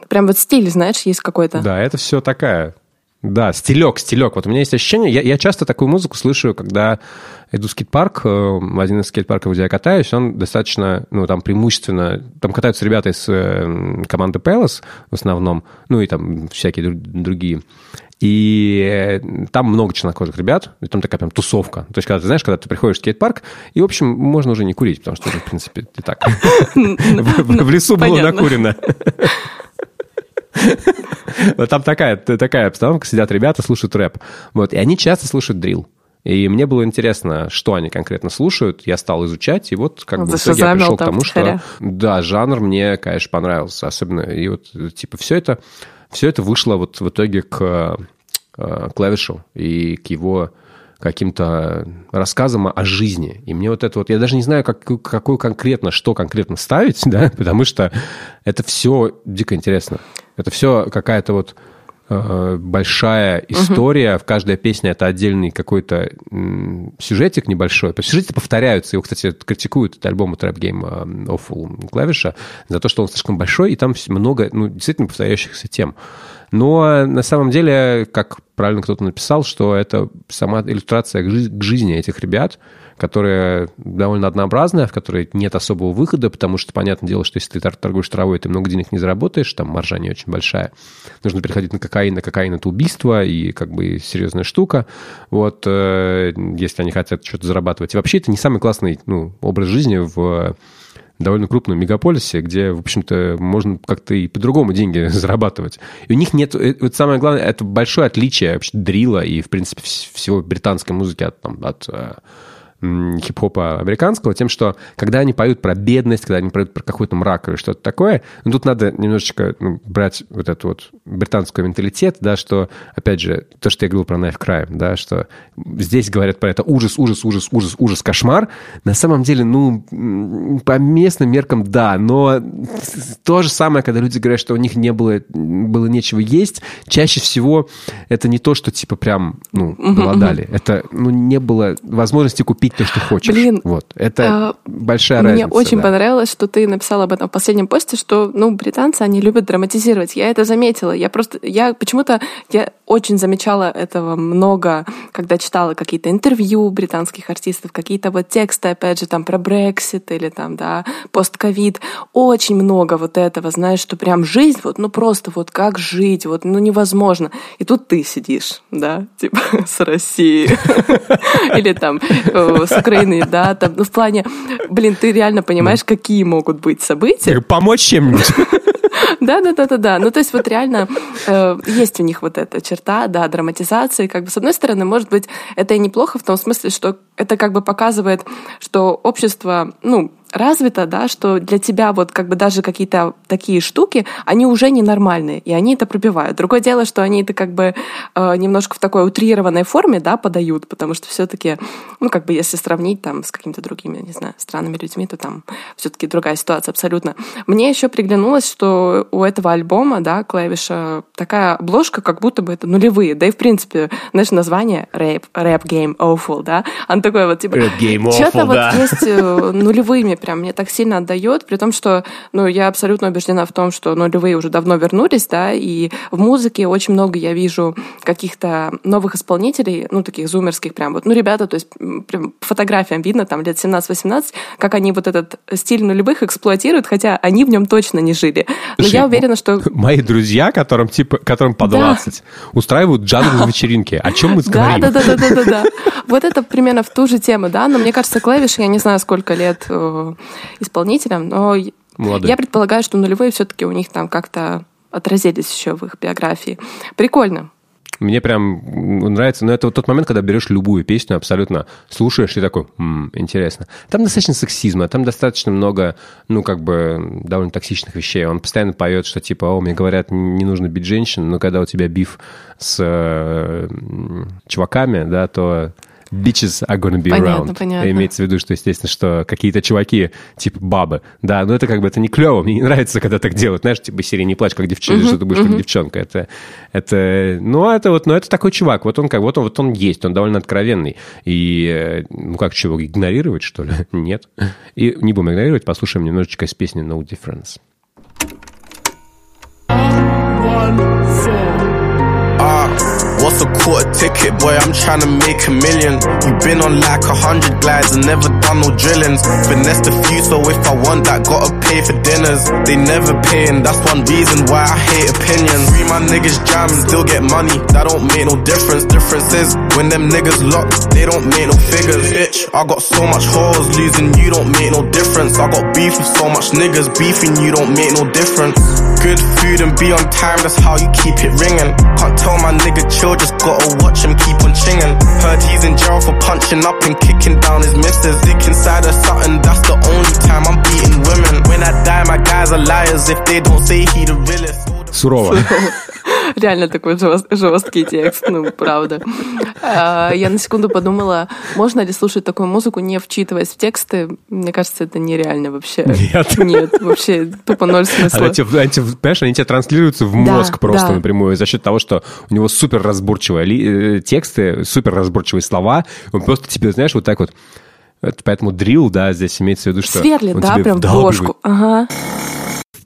Прям вот стиль, знаешь, есть какой-то. Да, это все такая да, стилек, стилек. Вот у меня есть ощущение, я, я часто такую музыку слышу, когда иду в скейт-парк, в один из скейт-парков, где я катаюсь, он достаточно, ну, там преимущественно, там катаются ребята из э, команды Palace в основном, ну, и там всякие другие. И там много чернокожих ребят, и там такая прям тусовка. То есть, когда ты знаешь, когда ты приходишь в скейт-парк, и, в общем, можно уже не курить, потому что в принципе, ты так в лесу было накурено. Там такая, такая обстановка, сидят ребята, слушают рэп. Вот, и они часто слушают дрил. И мне было интересно, что они конкретно слушают. Я стал изучать, и вот как бы в итоге я пришел к тому, что... Да, жанр мне, конечно, понравился. Особенно, и вот, типа, все это, все это вышло вот в итоге к э, клавишу и к его каким-то рассказам о жизни. И мне вот это вот... Я даже не знаю, как, какую конкретно, что конкретно ставить, да, потому что это все дико интересно. Это все какая-то вот большая история. Угу. В каждой песне это отдельный какой-то сюжетик небольшой. Сюжеты повторяются. Его, кстати, критикуют этот альбом Trap Game Awful Клавиша за то, что он слишком большой, и там много, ну, действительно повторяющихся тем. Но на самом деле, как правильно кто-то написал, что это сама иллюстрация к жизни этих ребят – которая довольно однообразная, в которой нет особого выхода, потому что, понятное дело, что если ты торгуешь травой, ты много денег не заработаешь, там маржа не очень большая. Нужно переходить на кокаин, на кокаин это убийство и как бы серьезная штука. Вот, э, если они хотят что-то зарабатывать. И вообще это не самый классный ну, образ жизни в довольно крупном мегаполисе, где, в общем-то, можно как-то и по-другому деньги зарабатывать. И у них нет... Э, вот самое главное, это большое отличие вообще дрила и, в принципе, всего британской музыки от, там, от э, хип-хопа американского тем, что когда они поют про бедность, когда они поют про какой-то мрак или что-то такое, ну, тут надо немножечко ну, брать вот этот вот британский менталитет, да, что, опять же, то, что я говорил про knife crime, да, что здесь говорят про это ужас, ужас, ужас, ужас, ужас, кошмар. На самом деле, ну, по местным меркам, да, но то же самое, когда люди говорят, что у них не было, было нечего есть, чаще всего это не то, что типа прям, ну, голодали. Это, ну, не было возможности купить то, что хочешь. Блин, вот. Это а, большая мне разница. Мне очень да. понравилось, что ты написал об этом в последнем посте, что, ну, британцы, они любят драматизировать. Я это заметила. Я просто, я почему-то, я очень замечала этого много, когда читала какие-то интервью британских артистов, какие-то вот тексты, опять же, там про Брексит или там, да, постковид. Очень много вот этого, знаешь, что прям жизнь, вот, ну, просто вот как жить, вот, ну, невозможно. И тут ты сидишь, да, типа, с Россией. Или там э, с Украиной, да, там, ну, в плане, блин, ты реально понимаешь, какие могут быть события. Помочь чем-нибудь. Да, да, да, да, да. Ну, то есть вот реально э, есть у них вот эта черта, да, драматизации. Как бы с одной стороны, может быть, это и неплохо в том смысле, что это как бы показывает, что общество, ну, развито, да, что для тебя вот как бы даже какие-то такие штуки, они уже ненормальные, и они это пробивают. Другое дело, что они это как бы э, немножко в такой утрированной форме, да, подают, потому что все-таки, ну, как бы если сравнить там с какими-то другими, не знаю, странными людьми, то там все-таки другая ситуация абсолютно. Мне еще приглянулось, что у этого альбома, да, клавиша, такая обложка, как будто бы это нулевые, да и в принципе, знаешь, название Rap, Rap Game Awful, да, он такой вот типа... Rap Game Awful, Что-то да. вот есть э, нулевыми прям мне так сильно отдает, при том, что, ну, я абсолютно убеждена в том, что нулевые уже давно вернулись, да, и в музыке очень много я вижу каких-то новых исполнителей, ну, таких зумерских прям вот, ну, ребята, то есть прям по фотографиям видно, там, лет 17-18, как они вот этот стиль нулевых эксплуатируют, хотя они в нем точно не жили. Но Слушай, я уверена, что... Мои друзья, которым, типа, которым по 20, да. устраивают джазовые вечеринки. О чем мы говорим? Да, да, да, да, да, да. Вот это примерно в ту же тему, да, но мне кажется, клавиши, я не знаю, сколько лет э, исполнителям, но Молодые. я предполагаю, что нулевые все-таки у них там как-то отразились еще в их биографии. Прикольно. Мне прям нравится, но это вот тот момент, когда берешь любую песню, абсолютно слушаешь и такой, м-м, интересно. Там достаточно сексизма, там достаточно много, ну, как бы, довольно токсичных вещей. Он постоянно поет, что типа, о, мне говорят, не нужно бить женщин, но когда у тебя биф с э, чуваками, да, то bitches are gonna be понятно, around. Понятно. Имеется в виду, что, естественно, что какие-то чуваки, типа бабы, да, но это как бы это не клево, мне не нравится, когда так делают, знаешь, типа серии не плачь, как девчонка, uh-huh, что ты будешь uh-huh. как девчонка, это, это, ну, это вот, ну, это такой чувак, вот он как, вот он, вот он есть, он довольно откровенный, и, ну, как, чего, игнорировать, что ли? Нет. И не будем игнорировать, послушаем немножечко из песни No Difference. One, four. What's a quarter ticket, boy? I'm trying to make a million. You been on like a hundred glides and never done no drillings. Finesse the few, so if I want that, gotta pay for dinners. They never paying, that's one reason why I hate opinions. Free my niggas jam, still get money, that don't make no difference. Difference is when them niggas lock, they don't make no figures. Bitch, I got so much hoes, losing you don't make no difference. I got beef with so much niggas, beefing you don't make no difference. Good food and be on time, that's how you keep it ringing. Can't tell my nigga chill, just gotta watch him keep on chinging. Heard he's in jail for punching up and kicking down his missus. Dick inside of something, that's the only time I'm beating women. When I die, my guys are liars if they don't say he the realest. Сурово. Реально такой жест, жесткий текст, ну, правда. А, я на секунду подумала, можно ли слушать такую музыку, не вчитываясь в тексты? Мне кажется, это нереально вообще. Нет. Нет, вообще тупо ноль смысла. Они, тебе, они, понимаешь, они тебе транслируются в мозг Да, просто да. напрямую за счет того, что у него супер разборчивые э, тексты, супер разборчивые слова. Он просто тебе, знаешь, вот так вот. Это поэтому дрил, да, здесь имеется в виду, что Сверлит, да, тебе прям в бошку. Ага.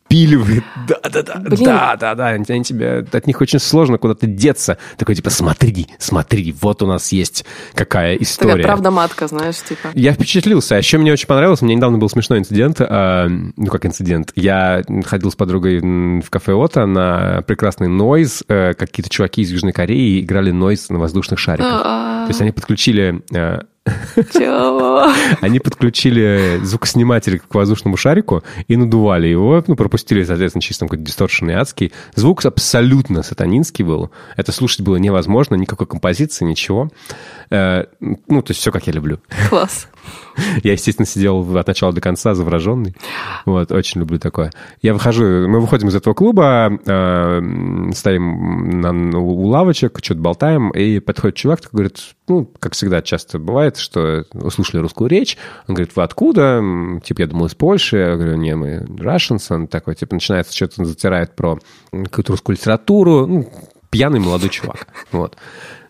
Впиливает. Да, да, да, Блин. да, да, да. Они, тебе, от них очень сложно куда-то деться. Такой типа, смотри, смотри, вот у нас есть какая история. Такая правда-матка, знаешь, типа. Я впечатлился. А еще мне очень понравилось, мне недавно был смешной инцидент, э, ну как инцидент, я ходил с подругой в кафе Ота на прекрасный нойз, э, какие-то чуваки из Южной Кореи играли нойз на воздушных шариках. То есть они подключили... э, Чего? они подключили звукосниматель к воздушному шарику и надували его, ну, пропустили, соответственно, чисто какой-то дисторшенный адский. Звук абсолютно сатанинский был. Это слушать было невозможно, никакой композиции, ничего. Э, Ну, то есть все, как я люблю. Класс. Я, естественно, сидел от начала до конца завороженный. Вот, очень люблю такое. Я выхожу, мы выходим из этого клуба, э, стоим на, у лавочек, что-то болтаем, и подходит чувак, такой говорит, ну, как всегда часто бывает, что услышали русскую речь, он говорит, вы откуда? Типа, я думал, из Польши. Я говорю, не, мы Russians. Он такой, типа, начинается, что-то затирает про какую-то русскую литературу. Ну, пьяный молодой чувак. Вот.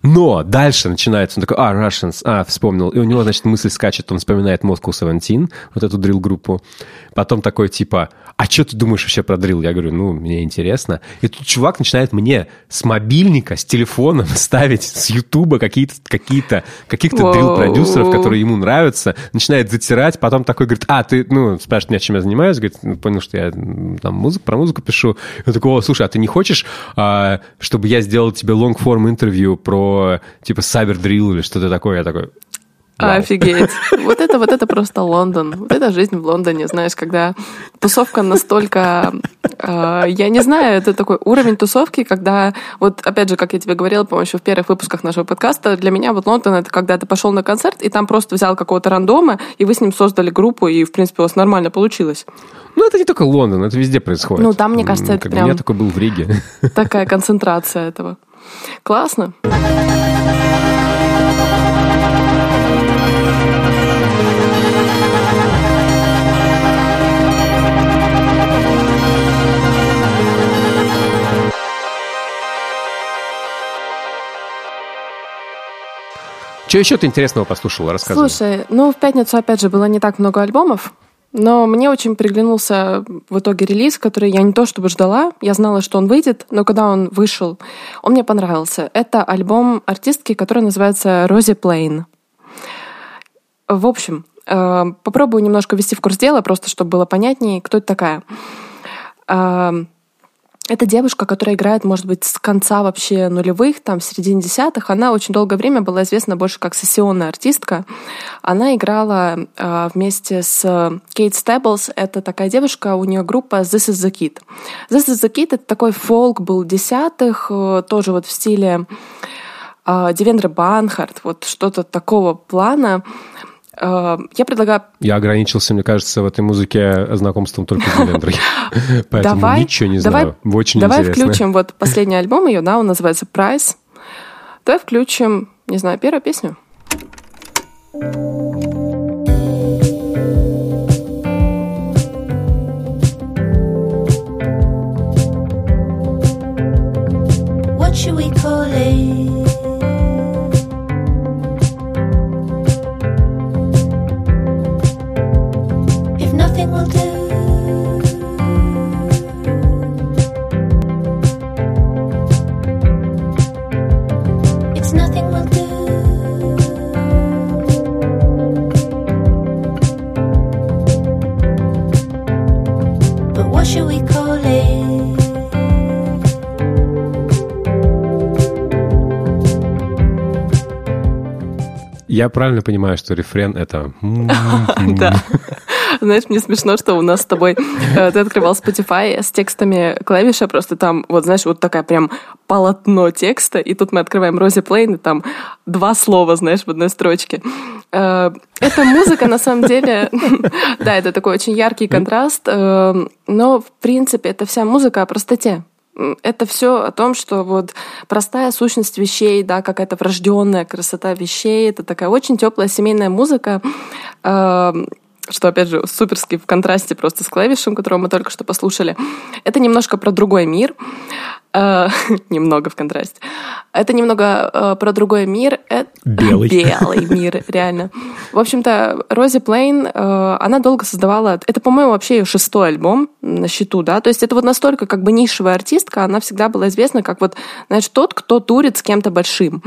Но дальше начинается, он такой, а, Russians, а, вспомнил. И у него, значит, мысль скачет, он вспоминает Moscow 17, вот эту дрил-группу. Потом такой, типа, а что ты думаешь вообще про дрил? Я говорю, ну, мне интересно. И тут чувак начинает мне с мобильника, с телефоном ставить с Ютуба какие-то, какие-то, каких-то дрил-продюсеров, которые ему нравятся, начинает затирать, потом такой говорит, а, ты, ну, спрашивает меня, чем я занимаюсь, говорит, ну, понял, что я там музыку, про музыку пишу. Я такой, о, слушай, а ты не хочешь, а, чтобы я сделал тебе longform интервью про, типа, cyber drill или что-то такое? Я такой, Вау. Офигеть. Вот это, вот это просто Лондон. Вот это жизнь в Лондоне, знаешь, когда тусовка настолько... э, я не знаю, это такой уровень тусовки, когда... Вот, опять же, как я тебе говорила, по-моему, еще в первых выпусках нашего подкаста, для меня вот Лондон — это когда ты пошел на концерт, и там просто взял какого-то рандома, и вы с ним создали группу, и, в принципе, у вас нормально получилось. ну, это не только Лондон, это везде происходит. Ну, там, мне кажется, это как бы Я прям- такой был в Риге. Такая концентрация этого. Классно. Что еще ты интересного послушал? Рассказывай. Слушай, ну в пятницу, опять же, было не так много альбомов, но мне очень приглянулся в итоге релиз, который я не то чтобы ждала, я знала, что он выйдет, но когда он вышел, он мне понравился. Это альбом артистки, который называется Рози Плейн. В общем, э, попробую немножко ввести в курс дела, просто чтобы было понятнее, кто это такая. Э, Это девушка, которая играет, может быть, с конца вообще нулевых, там, в середине десятых. Она очень долгое время была известна больше как сессионная артистка. Она играла э, вместе с Кейт Стеблс. Это такая девушка, у нее группа This is the Kid. This is the Kid — это такой фолк был десятых, э, тоже вот в стиле э, Девендры Банхарт, вот что-то такого плана. Э, Я предлагаю Я ограничился, мне кажется, в этой музыке знакомством только с Делендрой. Поэтому давай, ничего не давай, знаю. Очень давай интересно. включим вот последний альбом ее, да, он называется Price. Давай включим, не знаю, первую песню. What should we call it? Я правильно понимаю, что рефрен это... Да. Знаешь, мне смешно, что у нас с тобой... э, Ты открывал Spotify с текстами клавиша, просто там, вот знаешь, вот такая прям полотно текста, и тут мы открываем Рози Плейн, и там два слова, знаешь, в одной строчке. Э, Эта музыка, на самом деле, да, это такой очень яркий контраст, э, но, в принципе, это вся музыка о простоте. Это все о том, что вот простая сущность вещей, да, какая-то врожденная красота вещей, это такая очень теплая семейная музыка, э, что, опять же, суперски в контрасте просто с клавишем, которого мы только что послушали. Это немножко про другой мир. Э, Немного в контрасте. Это немного э, про другой мир. Э, Белый. Белый мир, реально. В общем-то, Рози Плейн, э, она долго создавала... Это, по-моему, вообще ее шестой альбом на счету, да? То есть это вот настолько как бы нишевая артистка, она всегда была известна как вот, знаешь, тот, кто турит с кем-то большим.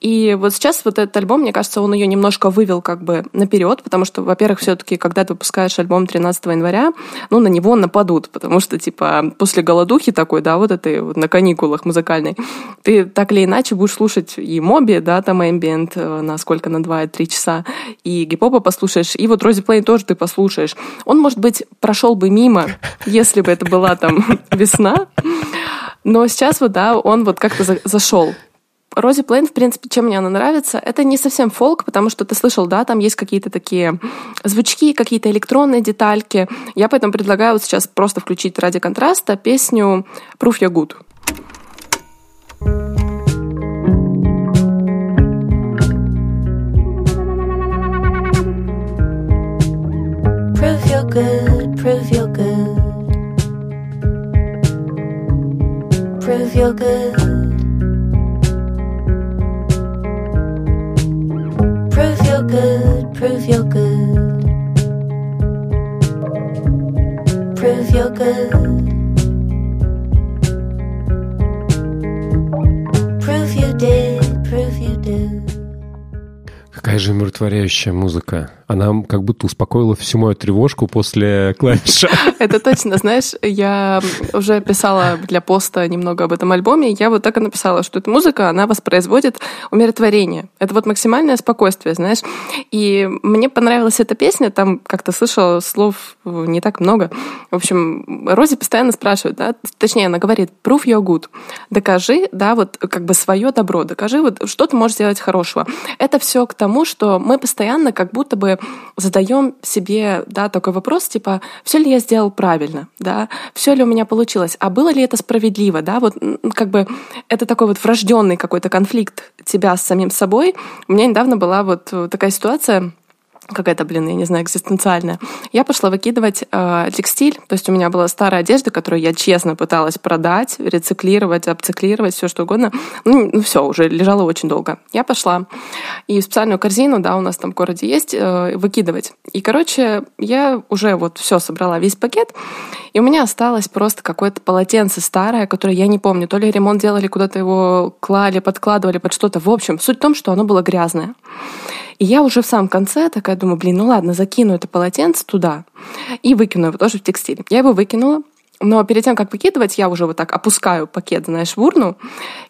И вот сейчас вот этот альбом, мне кажется, он ее немножко вывел как бы наперед, потому что, во-первых, все-таки, когда ты выпускаешь альбом 13 января, ну, на него нападут, потому что, типа, после голодухи такой, да, вот этой вот на каникулах музыкальной, ты так или иначе будешь слушать и Моби, да, там ambient э, на сколько, на 2-3 часа, и гип-хопа послушаешь, и вот Рози Плейн тоже ты послушаешь. Он, может быть, прошел бы мимо, если бы это была там весна, но сейчас вот, да, он вот как-то за- зашел. Рози Плейн, в принципе, чем мне она нравится, это не совсем фолк, потому что ты слышал, да, там есть какие-то такие звучки, какие-то электронные детальки. Я поэтому предлагаю вот сейчас просто включить ради контраста песню «Proof You're Good». Prove you're good, prove you're good. Prove you're good. Prove you're good, prove you're good. Prove you're good. Какая же умиротворяющая музыка. Она как будто успокоила всю мою тревожку после клавиша. Это точно, знаешь, я уже писала для поста немного об этом альбоме, я вот так и написала, что эта музыка, она воспроизводит умиротворение. Это вот максимальное спокойствие, знаешь. И мне понравилась эта песня, там как-то слышала слов не так много. В общем, Рози постоянно спрашивает, да, точнее, она говорит, prove you're good. Докажи, да, вот как бы свое добро, докажи, вот что ты можешь сделать хорошего. Это все к тому, что мы постоянно как будто бы задаем себе, да, такой вопрос, типа, все ли я сделал правильно, да, все ли у меня получилось, а было ли это справедливо, да, вот м, как бы это такой вот врожденный какой-то конфликт тебя с самим собой. У меня недавно была вот э, такая ситуация, какая-то, блин, я не знаю, экзистенциальная. Я пошла выкидывать э, текстиль, то есть у меня была старая одежда, которую я честно пыталась продать, рециклировать, апциклировать, все что угодно. Ну, все, уже лежала очень долго. Я пошла и в специальную корзину, да, у нас там в городе есть, э, выкидывать. И, короче, я уже вот все собрала, весь пакет, и у меня осталось просто какое-то полотенце старое, которое я не помню, то ли ремонт делали, куда-то его клали, подкладывали под что-то. В общем, суть в том, что оно было грязное. И я уже в самом конце такая думаю, блин, ну ладно, закину это полотенце туда и выкину его тоже в текстиль. Я его выкинула, но перед тем, как выкидывать, я уже вот так опускаю пакет, знаешь, в урну,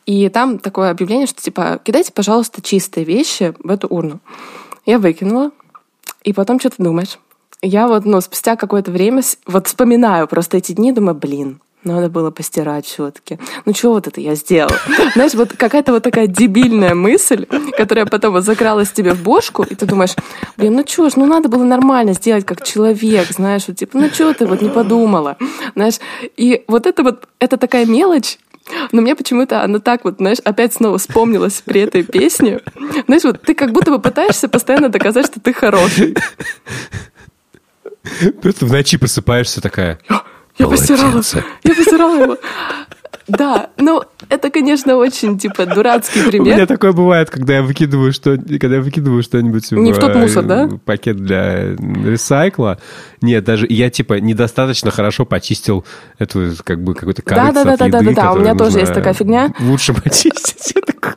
и там такое объявление, что типа, кидайте, пожалуйста, чистые вещи в эту урну. Я выкинула, и потом что ты думаешь? Я вот, ну, спустя какое-то время вот вспоминаю просто эти дни, думаю, блин, надо было постирать все-таки. Ну, что вот это я сделала? Знаешь, вот какая-то вот такая дебильная мысль, которая потом вот закралась тебе в бошку, и ты думаешь, блин, ну что ж, ну надо было нормально сделать как человек, знаешь, вот типа, ну что ты вот не подумала, знаешь. И вот это вот, это такая мелочь, но мне почему-то она так вот, знаешь, опять снова вспомнилась при этой песне. Знаешь, вот ты как будто бы пытаешься постоянно доказать, что ты хороший. Просто в ночи просыпаешься такая... Я постирала. Я постирала его. Да, ну, это, конечно, очень, типа, дурацкий У меня пример. такое бывает, когда я выкидываю что, когда я выкидываю что-нибудь Не в тот э, мусор, да? пакет для ресайкла. Нет, даже я типа недостаточно хорошо почистил эту как бы какой-то корыца Да-да-да-да-да-да, от еды, у меня тоже есть такая фигня. Лучше почистить. Я такой,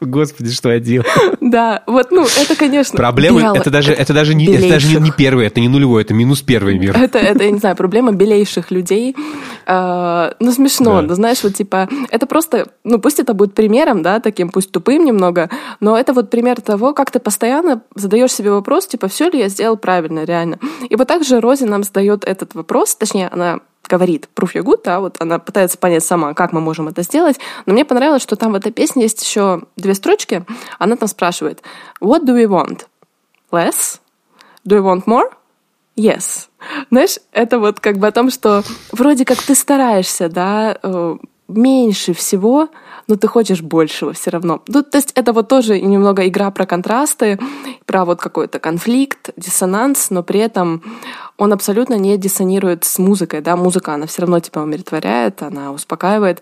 Господи, что я делал? Да, вот, ну, это, конечно... Проблемы, бело- это даже, это даже не, это даже не, не первый, это не нулевой, это минус первый мир. Это, это, я не знаю, проблема белейших людей. Э, ну, смешно, Да. ну, знаешь, вот типа, это просто, ну, пусть это будет примером, да, таким, пусть тупым немного, но это вот пример того, как ты постоянно задаешь себе вопрос, типа, все ли я сделал правильно, реально. И вот так же Рози нам задает этот вопрос, точнее, она говорит proof you're good, да, вот она пытается понять сама, как мы можем это сделать, но мне понравилось, что там в этой песне есть еще две строчки, она там спрашивает, what do we want? Less? Do you want more? Yes. Знаешь, это вот как бы о том, что вроде как ты стараешься, да, э, меньше всего, но ты хочешь большего все равно. Ну, то есть это вот тоже немного игра про контрасты, про вот какой-то конфликт, диссонанс, но при этом он абсолютно не диссонирует с музыкой, да, музыка, она все равно тебя умиротворяет, она успокаивает.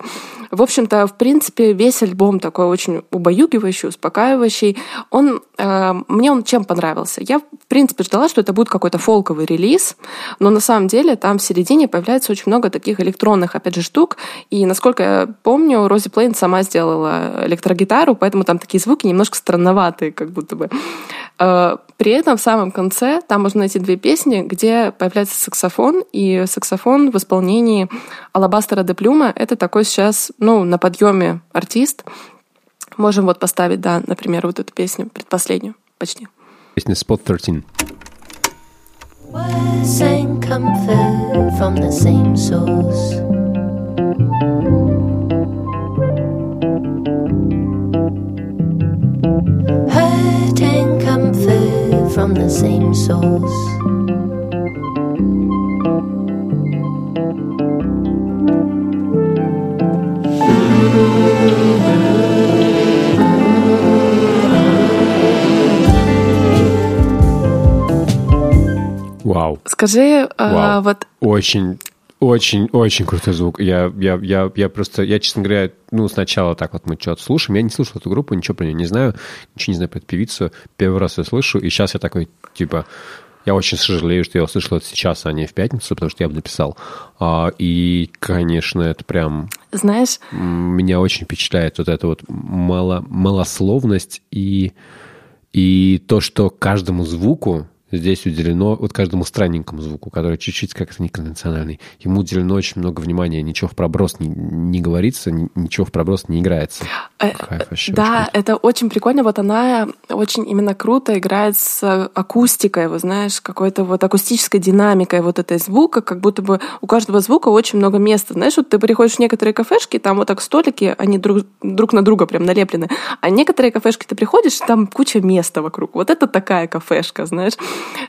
В общем-то, в принципе, весь альбом такой очень убаюгивающий, успокаивающий. Он, э, мне он чем понравился? Я, в принципе, ждала, что это будет какой-то фолковый релиз, но на самом деле там в середине появляется очень много таких электронных, опять же, штук, и, насколько я помню, Рози Плейн сама сделала электрогитару, поэтому там такие звуки немножко странноватые, как будто бы. Э, При этом в самом конце там можно найти две песни, где появляется саксофон, и саксофон в исполнении Алабастера де Плюма — это такой сейчас, ну, на подъеме артист. Можем вот поставить, да, например, вот эту песню, предпоследнюю почти. Песня Spot 13. Words and comfort from the same source. Hurt and comfort from the same source. Вау. Скажи, э, Вау. вот Очень, очень, очень крутой звук. Я, я, я, я просто, я, честно говоря, ну, сначала так вот мы что-то слушаем. Я не слушал эту группу, ничего про нее не знаю, ничего не знаю про эту певицу. Первый раз ее слышу, и сейчас я такой, типа, я очень сожалею, что я услышал это сейчас, а не в пятницу, потому что я бы написал. А, и, конечно, это прям знаешь, меня очень впечатляет вот эта вот мало, малословность и, и то, что каждому звуку здесь уделено, вот каждому странненькому звуку, который чуть-чуть как-то неконвенциональный, ему уделено очень много внимания, ничего в проброс не, не говорится, ни- ничего в проброс не играется. Э, Кайф вообще, очень Да, круто. это очень прикольно. Вот она очень именно круто играет с акустикой, вот знаешь, какой-то вот акустической динамикой вот этой звука, как будто бы у каждого звука очень много места. Знаешь, вот ты приходишь в некоторые кафешки, там вот так столики, они друг, друг на друга прям налеплены, а некоторые кафешки ты приходишь, там куча места вокруг. Вот это такая кафешка, знаешь.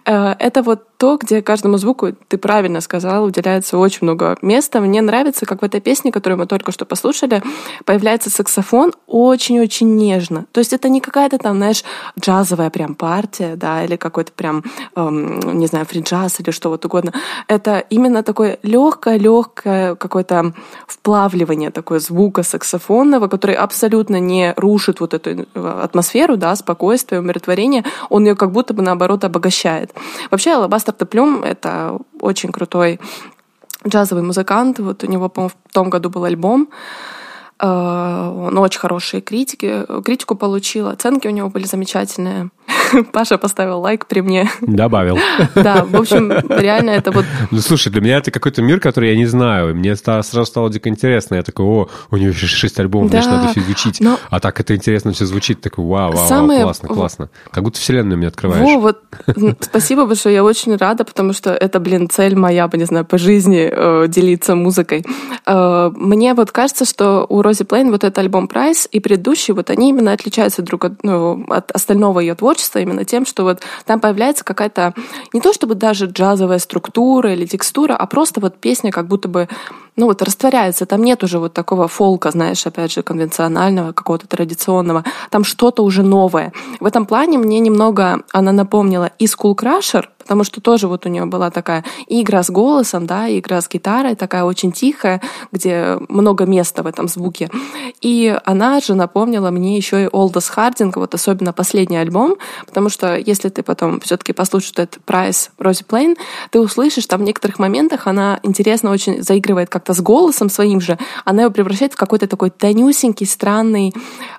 Э, Это вот то, где каждому звуку, ты правильно сказал, уделяется очень много места. Мне нравится, как в этой песне, которую мы только что послушали, появляется саксофон очень-очень нежно. То есть это не какая-то там, знаешь, джазовая прям партия, да, или какой-то прям, эм, не знаю, фри-джаз или что вот угодно. Это именно такое легкое-легкое какое-то вплавливание такое звука саксофонного, который абсолютно не рушит вот эту э, атмосферу, да, спокойствие, умиротворение. Он ее как будто бы наоборот обогащает. Вообще, Алабастер де Плюм — это очень крутой джазовый музыкант. Вот у него, по-моему, в том году был альбом. Э, Он очень хорошие критики, критику получил, оценки у него были замечательные. Паша поставил лайк при мне. Добавил. Да, в общем, реально это вот Ну, слушай, для меня это какой-то мир, который я не знаю. Мне сразу стало дико интересно. Я такой, о, у него еще шесть альбомов, Да, значит, надо все изучить. но- А так это интересно все звучит. Такой, вау, вау, вау, Самое- классно, классно. Как будто вселенную мне открываешь. Во, вот спасибо большое, я очень рада, потому что это, блин, цель моя, не знаю, по жизни э, делиться музыкой. Э, мне вот кажется, что у Рози Плейн вот этот альбом Прайс и предыдущий, вот они именно отличаются друг от, ну, от остального ее творчества именно тем, что вот там появляется какая-то не то чтобы даже джазовая структура или текстура, а просто вот песня как будто бы ну вот растворяется, там нет уже вот такого фолка, знаешь, опять же, конвенционального, какого-то традиционного, там что-то уже новое. В этом плане мне немного она напомнила и School Crusher, потому что тоже вот у нее была такая игра с голосом, да, игра с гитарой, такая очень тихая, где много места в этом звуке. И она же напомнила мне еще и Олдос Хардинг, вот особенно последний альбом, потому что если ты потом все-таки послушаешь этот прайс Рози Плейн, ты услышишь, там в некоторых моментах она интересно очень заигрывает как-то с голосом своим же, она его превращает в какой-то такой тонюсенький, странный,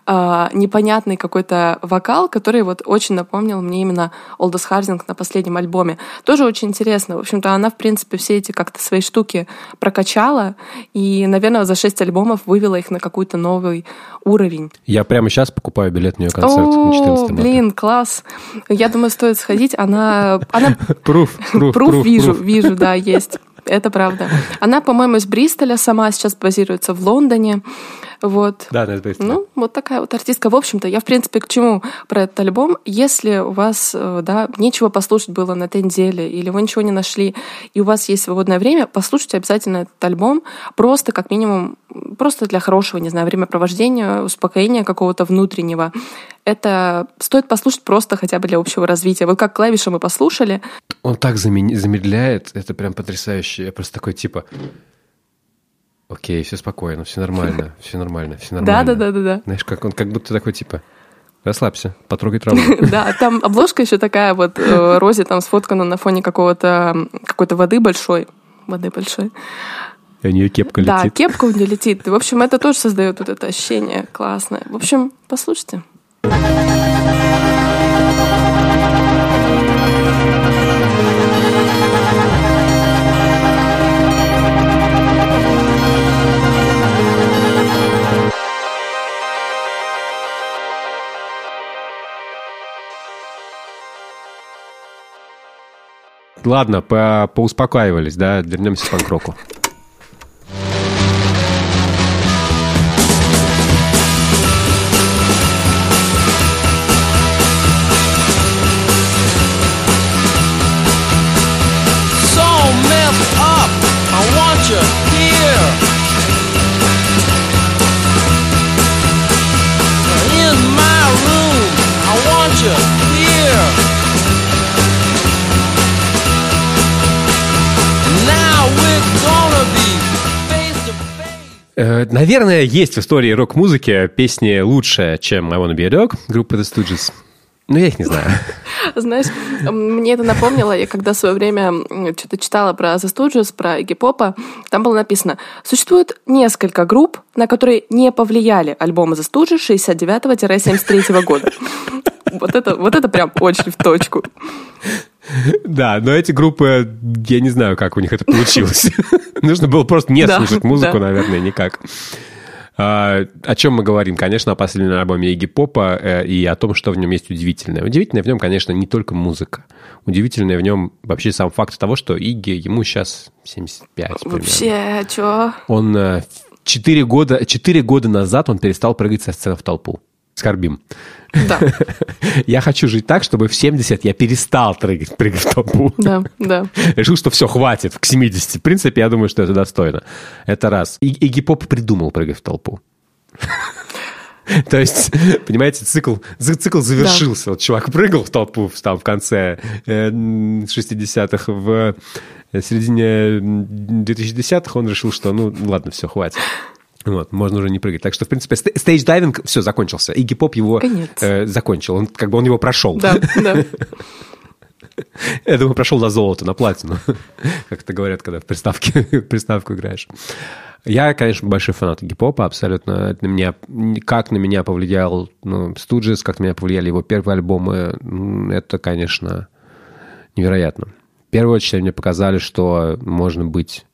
э, непонятный какой-то вокал, который вот очень напомнил мне именно Олдос Хардинг на последнем альбоме. Тоже очень интересно. В общем-то, она, в принципе, все эти как-то свои штуки прокачала и, наверное, за шесть альбомов вывела их на какой-то новый уровень. Я прямо сейчас покупаю билет на ее концерт О, на 14 марта. блин, класс. Я думаю, стоит сходить. Она... она... Пруф, пруф, Пруф вижу, вижу, да, есть. Это правда. Она, по-моему, из Бристоля сама, сейчас базируется в Лондоне. Вот. Да, да, это быстро. Ну, вот такая вот артистка. В общем-то, я, в принципе, к чему про этот альбом? Если у вас, э, да, нечего послушать было на этой неделе, или вы ничего не нашли, и у вас есть свободное время, послушайте обязательно этот альбом. Просто, как минимум, просто для хорошего, не знаю, времяпровождения, успокоения какого-то внутреннего. Это стоит послушать просто хотя бы для общего развития. Вот как клавиши мы послушали, Он так замедляет, это прям потрясающе. Я просто такой типа... Окей, все спокойно, все нормально, все нормально, все нормально. Да-да-да-да-да. Знаешь, как он как будто такой типа... Расслабься, потрогай траву. Да, там обложка еще такая вот, э, Рози там сфоткана на фоне какого-то какой-то воды большой. Воды большой. И у нее кепка Да, летит. кепка у нее летит. В общем, это тоже создает вот это ощущение классное. В общем, послушайте. Ладно, по- поуспокаивались, да, вернемся к панк-року. Наверное, есть в истории рок-музыки песни лучше, чем I Wanna Be a Dog группы The Stooges. Но я их не знаю. Знаешь, мне это напомнило, я когда в свое время что-то читала про The Stooges, про Игги Попа, там было написано, существует несколько групп, на которые не повлияли альбомы The Stooges 69-73 года. Вот это, вот это прям очень в точку. Да, но эти группы, я не знаю, как у них это получилось. Нужно было просто не слушать музыку, наверное, никак. А, о чем мы говорим? Конечно, о последнем альбоме Игги Попа э, и о том, что в нем есть удивительное. Удивительное в нем, конечно, не только музыка. Удивительное в нем вообще сам факт того, что Игги, ему сейчас 75 примерно. Вообще, чё? Он э, четыре года, четыре года назад он перестал прыгать со сцены в толпу. Скорбим. Да, Я хочу жить так, чтобы в 70 я перестал прыгать, прыгать в толпу. да, да. Решил, что все, хватит, к 70. В принципе, я думаю, что это достойно. Это раз. И, Игги Поп придумал прыгать в толпу. То есть, понимаете, цикл, цикл завершился. Вот чувак прыгал в толпу в- там в конце э, м, 60-х, в э, середине м, 2010-х он решил, что ну ладно, все, хватит. Вот, можно уже не прыгать. Так что, в принципе, ст- stage diving, все, закончился. Игги Поп его э, закончил. Он, как бы он его прошел. Да, да. Я думаю, прошел на золото, на платину. Как это говорят, когда в приставке, приставку играешь. Я, конечно, большой фанат гип-хопа, абсолютно. Это на меня, как на меня повлиял ну, Студжес, как на меня повлияли его первые альбомы, это, конечно, невероятно. В первую очередь мне показали, что можно быть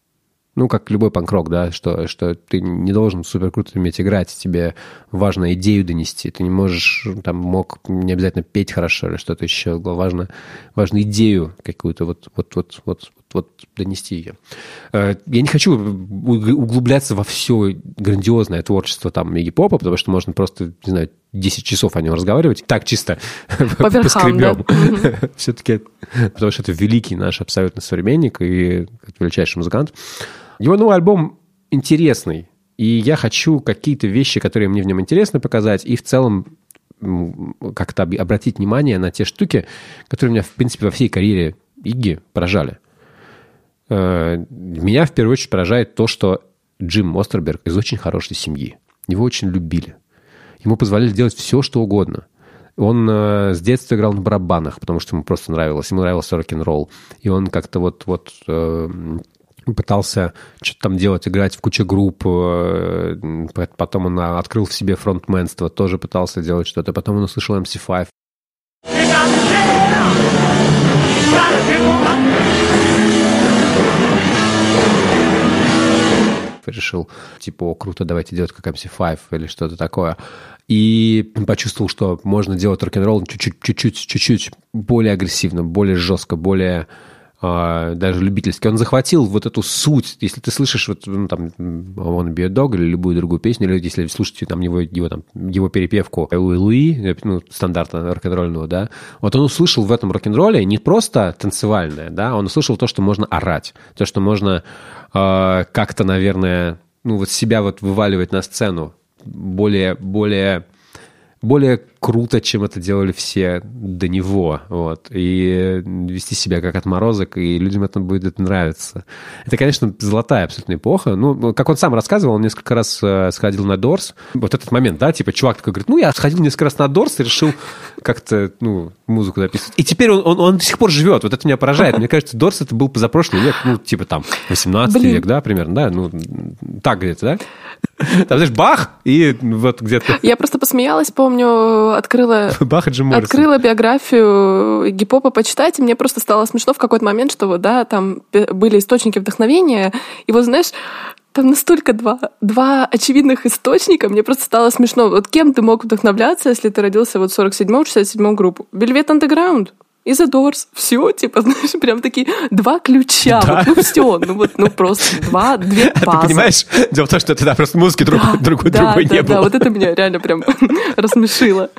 ну, как любой панк-рок, да, что, что ты не должен супер круто уметь играть, тебе важно идею донести, ты не можешь, там, мог не обязательно петь хорошо или что-то еще, важно, важно идею какую-то вот, вот, вот, вот, вот донести ее. Э, Я не хочу уг- углубляться во все грандиозное творчество там Игги Попа, потому что можно просто, не знаю, 10 часов о нем разговаривать. Так, чисто По верхам, поскребем. да. Все-таки, потому что это великий наш абсолютно современник и величайший музыкант. Его новый альбом интересный, и я хочу какие-то вещи, которые мне в нем интересны, показать, и в целом как-то об- обратить внимание на те штуки, которые меня, в принципе, во всей карьере Игги поражали. Э, меня в первую очередь поражает то, что Джим Мостерберг из очень хорошей семьи. Его очень любили. Ему позволяли делать все, что угодно. Он э, с детства играл на барабанах, потому что ему просто нравилось. Ему нравился рок-н-ролл. И он как-то вот, вот э, пытался что-то там делать, играть в куче групп. Потом он открыл в себе фронтменство, тоже пытался делать что-то. Потом он услышал MC5. Решил, типа, о, круто, давайте делать как MC5 или что-то такое. И почувствовал, что можно делать рок-н-ролл чуть-чуть, чуть-чуть, чуть-чуть более агрессивно, более жестко, более а, даже любительский. Он захватил вот эту суть. Если ты слышишь вот ну, там «Wanna be a dog» или любую другую песню, или если слушаете там его, его, там, его перепевку Луи Луи, ну, стандартно рок-н-ролльного, да, вот он услышал в этом рок-н-ролле не просто танцевальное, да, он услышал то, что можно орать, то, что можно как-то, наверное, ну, вот себя вот вываливать на сцену. Более, более более круто, чем это делали все до него, вот, и вести себя как отморозок, и людям это будет нравиться. Это, конечно, золотая абсолютно эпоха. Ну, как он сам рассказывал, он несколько раз э, сходил на Дорс. Вот этот момент, да, типа чувак такой говорит, ну, я сходил несколько раз на Дорс и решил как-то, ну, музыку записывать. И теперь он, он, он до сих пор живет, вот это меня поражает. Мне кажется, Дорс это был позапрошлый век, ну, типа там 18 Блин. век, да, примерно, да, ну, так где-то, да? Там, знаешь, бах, и вот где-то... Я просто посмеялась, помню, открыла... Бах и Джим Открыла биографию гипопа почитать, и мне просто стало смешно в какой-то момент, что вот, да, там были источники вдохновения, и вот, знаешь, там настолько два, два очевидных источника, мне просто стало смешно. Вот кем ты мог вдохновляться, если ты родился вот в 47-м, 67-м группу? Velvet Underground и The Doors. Все, типа, знаешь, прям такие два ключа. Да. Вот, ну все, ну вот, ну просто два, две базы. Ты понимаешь, дело в том, что тогда просто музыки друг, да, другой, да, другой да, не да, было. Да, вот это меня реально прям рассмешило.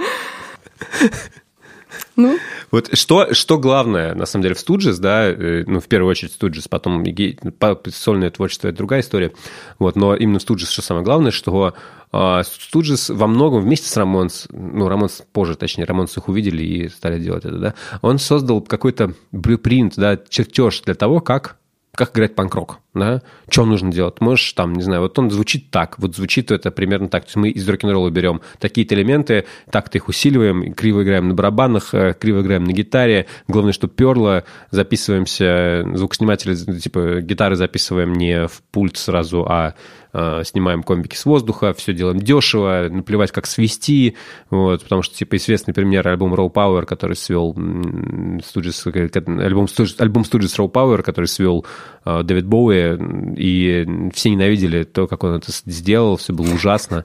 Ну? Вот что, что главное, на самом деле, в Студжес, да, э, ну, в первую очередь Студжес, потом сольное творчество – это другая история, вот, но именно в Студжес что самое главное, что а, Студжес во многом вместе с Рамонс, ну, Рамонс позже, точнее, Рамонс их увидели и стали делать это, да, он создал какой-то блюпринт, да, чертеж для того, как как играть панк-рок, да, что нужно делать, можешь там, не знаю, вот он звучит так, вот звучит это примерно так, то есть мы из рок-н-ролла берем такие-то элементы, так-то их усиливаем, криво играем на барабанах, э, криво играем на гитаре, главное, что перло, записываемся, звукосниматели, типа, гитары записываем не в пульт сразу, а снимаем комбики с воздуха, все делаем дешево, наплевать, как свести, вот, потому что, типа, известный пример альбом Raw Power, который свел Stooges, альбом, альбом Stooges Raw Power, который свел э, Дэвид Боуи, и все ненавидели то, как он это сделал, все было ужасно.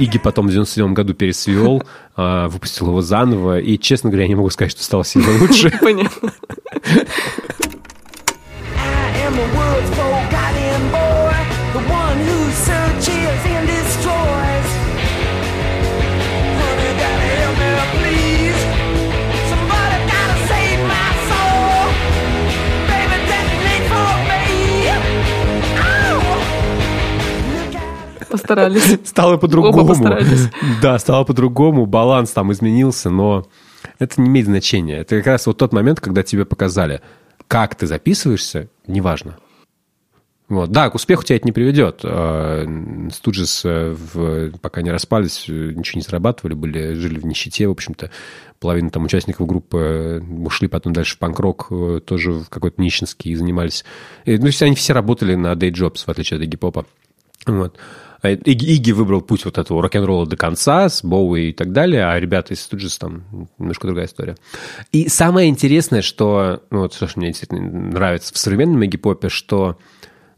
Иги потом в 97 году пересвел, а, выпустил его заново, и, честно говоря, я не могу сказать, что стало сильно лучше. Понятно. Постарались. Стало по-другому. Да, стало по-другому, баланс там изменился, но это не имеет значения. Это как раз вот тот момент, когда тебе показали, как ты записываешься, неважно. Вот. Да, к успеху тебя это не приведет. Студжес, в, пока не распались, ничего не зарабатывали, были, жили в нищете, в общем-то. Половина там участников группы ушли потом дальше в панк-рок, э, тоже в какой-то нищенский занимались. Ну, они все работали на day jobs, в отличие от Игги-попа. Вот. А Иги выбрал путь вот этого рок-н-ролла до конца, с Боуи и так далее, а ребята из Студжес там немножко другая история. И самое интересное, что, ну, вот что мне действительно нравится в современном Игги-попе, что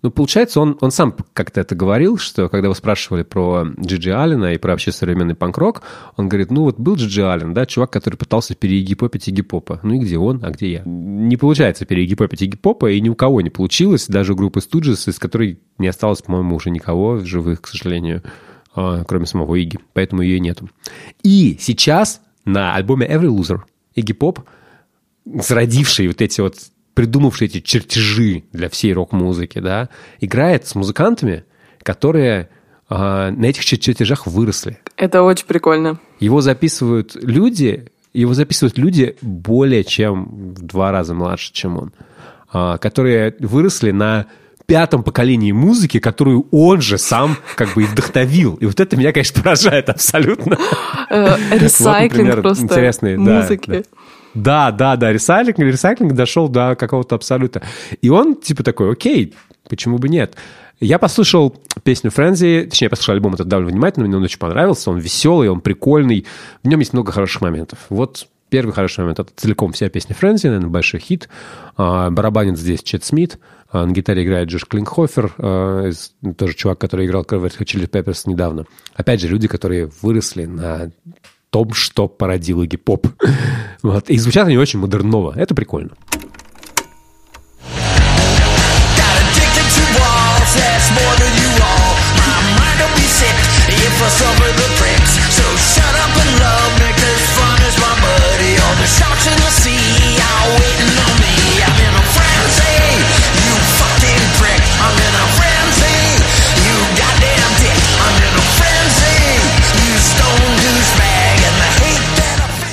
ну, получается, он, он сам как-то это говорил, что когда вы спрашивали про Джиджи Аллена и про вообще современный панк-рок, он говорит, ну вот был Джиджи Аллен, да, чувак, который пытался переегипопить Игипопа. Ну и где он, а где я? Не получается переегипопить Игипопа, и ни у кого не получилось, даже у группы Stooges, из которой не осталось, по-моему, уже никого в живых, к сожалению. а, кроме самого Игги, поэтому ее нету. И сейчас на альбоме Every Loser Игги Поп, зародивший вот эти вот, придумавший эти чертежи для всей рок-музыки, да, играет с музыкантами, которые а, на этих чертежах выросли. Это очень прикольно. Его записывают люди, его записывают люди более чем в два раза младше, чем он, а, которые выросли на пятом поколении музыки, которую он же сам как бы и вдохновил. И вот это меня, конечно, поражает абсолютно. Э, Ресайклинг просто интересный, музыки. Да, да, да, ресайклинг, ресайклинг дошел до какого-то абсолюта. И он типа такой, окей, почему бы нет? Я послушал песню Френзи, точнее, я послушал альбом этот довольно внимательно, мне он очень понравился, он веселый, он прикольный, в нем есть много хороших моментов. Вот первый хороший момент, это целиком вся песня Френзи, наверное, большой хит. А, барабанит здесь Чет Смит, а, на гитаре играет Джош Клинхофер, а, тоже чувак, который играл Red Hot Chili Peppers недавно. Опять же, люди, которые выросли на том, что породил Игги Поп. Вот. И звучат они очень модерново. Это прикольно. So in the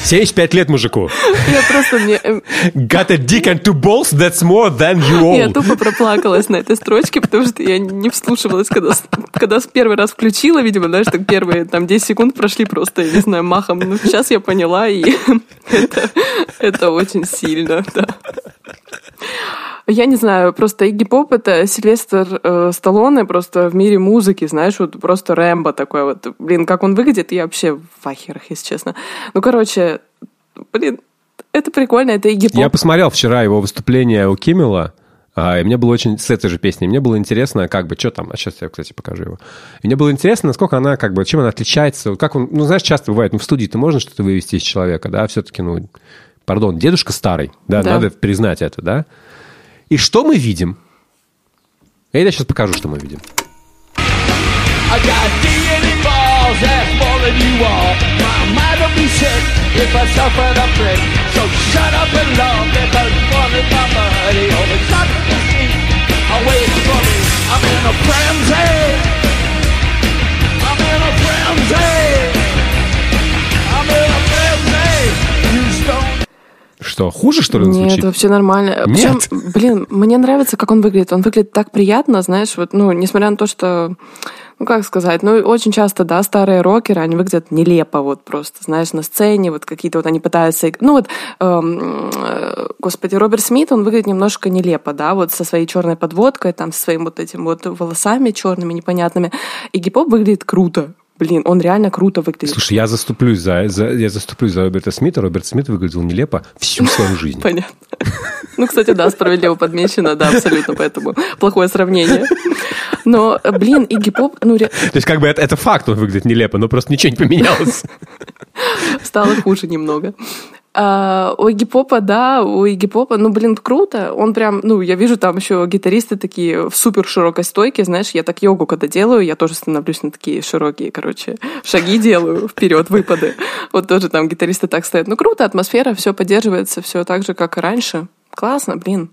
75 лет мужику. Я просто мне... э, Got a dick and two balls, that's more than you Я own. тупо проплакалась на этой строчке, потому что я не вслушивалась, когда, когда первый раз включила, видимо, знаешь, так первые там 10 секунд прошли просто, я не знаю, махом. Ну, сейчас я поняла, и это, это очень сильно, да. Я не знаю, просто Игги Поп — это Сильвестр э, Сталлоне просто в мире музыки, знаешь, вот просто Рэмбо такой вот. Блин, как он выглядит, я вообще в ахерах, если честно. Ну, короче, блин, это прикольно, это Игги Поп. Я посмотрел вчера его выступление у Киммела, а, и мне было очень с этой же песней. Мне было интересно, как бы, что там. А сейчас я, кстати, покажу его. И мне было интересно, насколько она, как бы, чем она отличается. Как он, ну, знаешь, часто бывает, ну, в студии-то можно что-то вывести из человека, да, все-таки, ну, пардон, дедушка старый, да, Да. надо признать это, да. И что мы видим? Я сейчас покажу, что мы видим. I got DNA balls, Что, хуже, что ли, он Нет, звучит? вообще нормально. Нет. Причем, блин, мне нравится, как он выглядит. Он выглядит так приятно, знаешь, вот, ну, несмотря на то, что, ну, как сказать, ну, очень часто, да, старые рокеры, они выглядят нелепо, вот просто, знаешь, на сцене, вот какие-то вот они пытаются... Ну, вот, эм, э, господи, Роберт Смит, он выглядит немножко нелепо, да, вот со своей черной подводкой, там, со своим вот этим вот волосами черными, непонятными. И гип выглядит круто. Блин, он реально круто выглядит. Слушай, я заступлюсь за, за- я заступлюсь за Роберта Смита. Роберт Смит выглядел нелепо всю свою жизнь. Понятно. Ну, кстати, да, справедливо подмечено, да, абсолютно, поэтому плохое сравнение. Но, блин, Игги Поп, ну, ре- То есть, как бы это, это факт, он выглядит нелепо, но просто ничего не поменялось. стало хуже немного. А, у Игги да, у Игги Попа, ну, блин, круто. Он прям, ну, я вижу там еще гитаристы такие в супер широкой стойке, знаешь, я так йогу когда делаю, я тоже становлюсь на такие широкие, короче, шаги делаю вперед, выпады. Вот тоже там гитаристы так стоят. Ну, круто, атмосфера, все поддерживается, все так же, как и раньше. Классно, блин.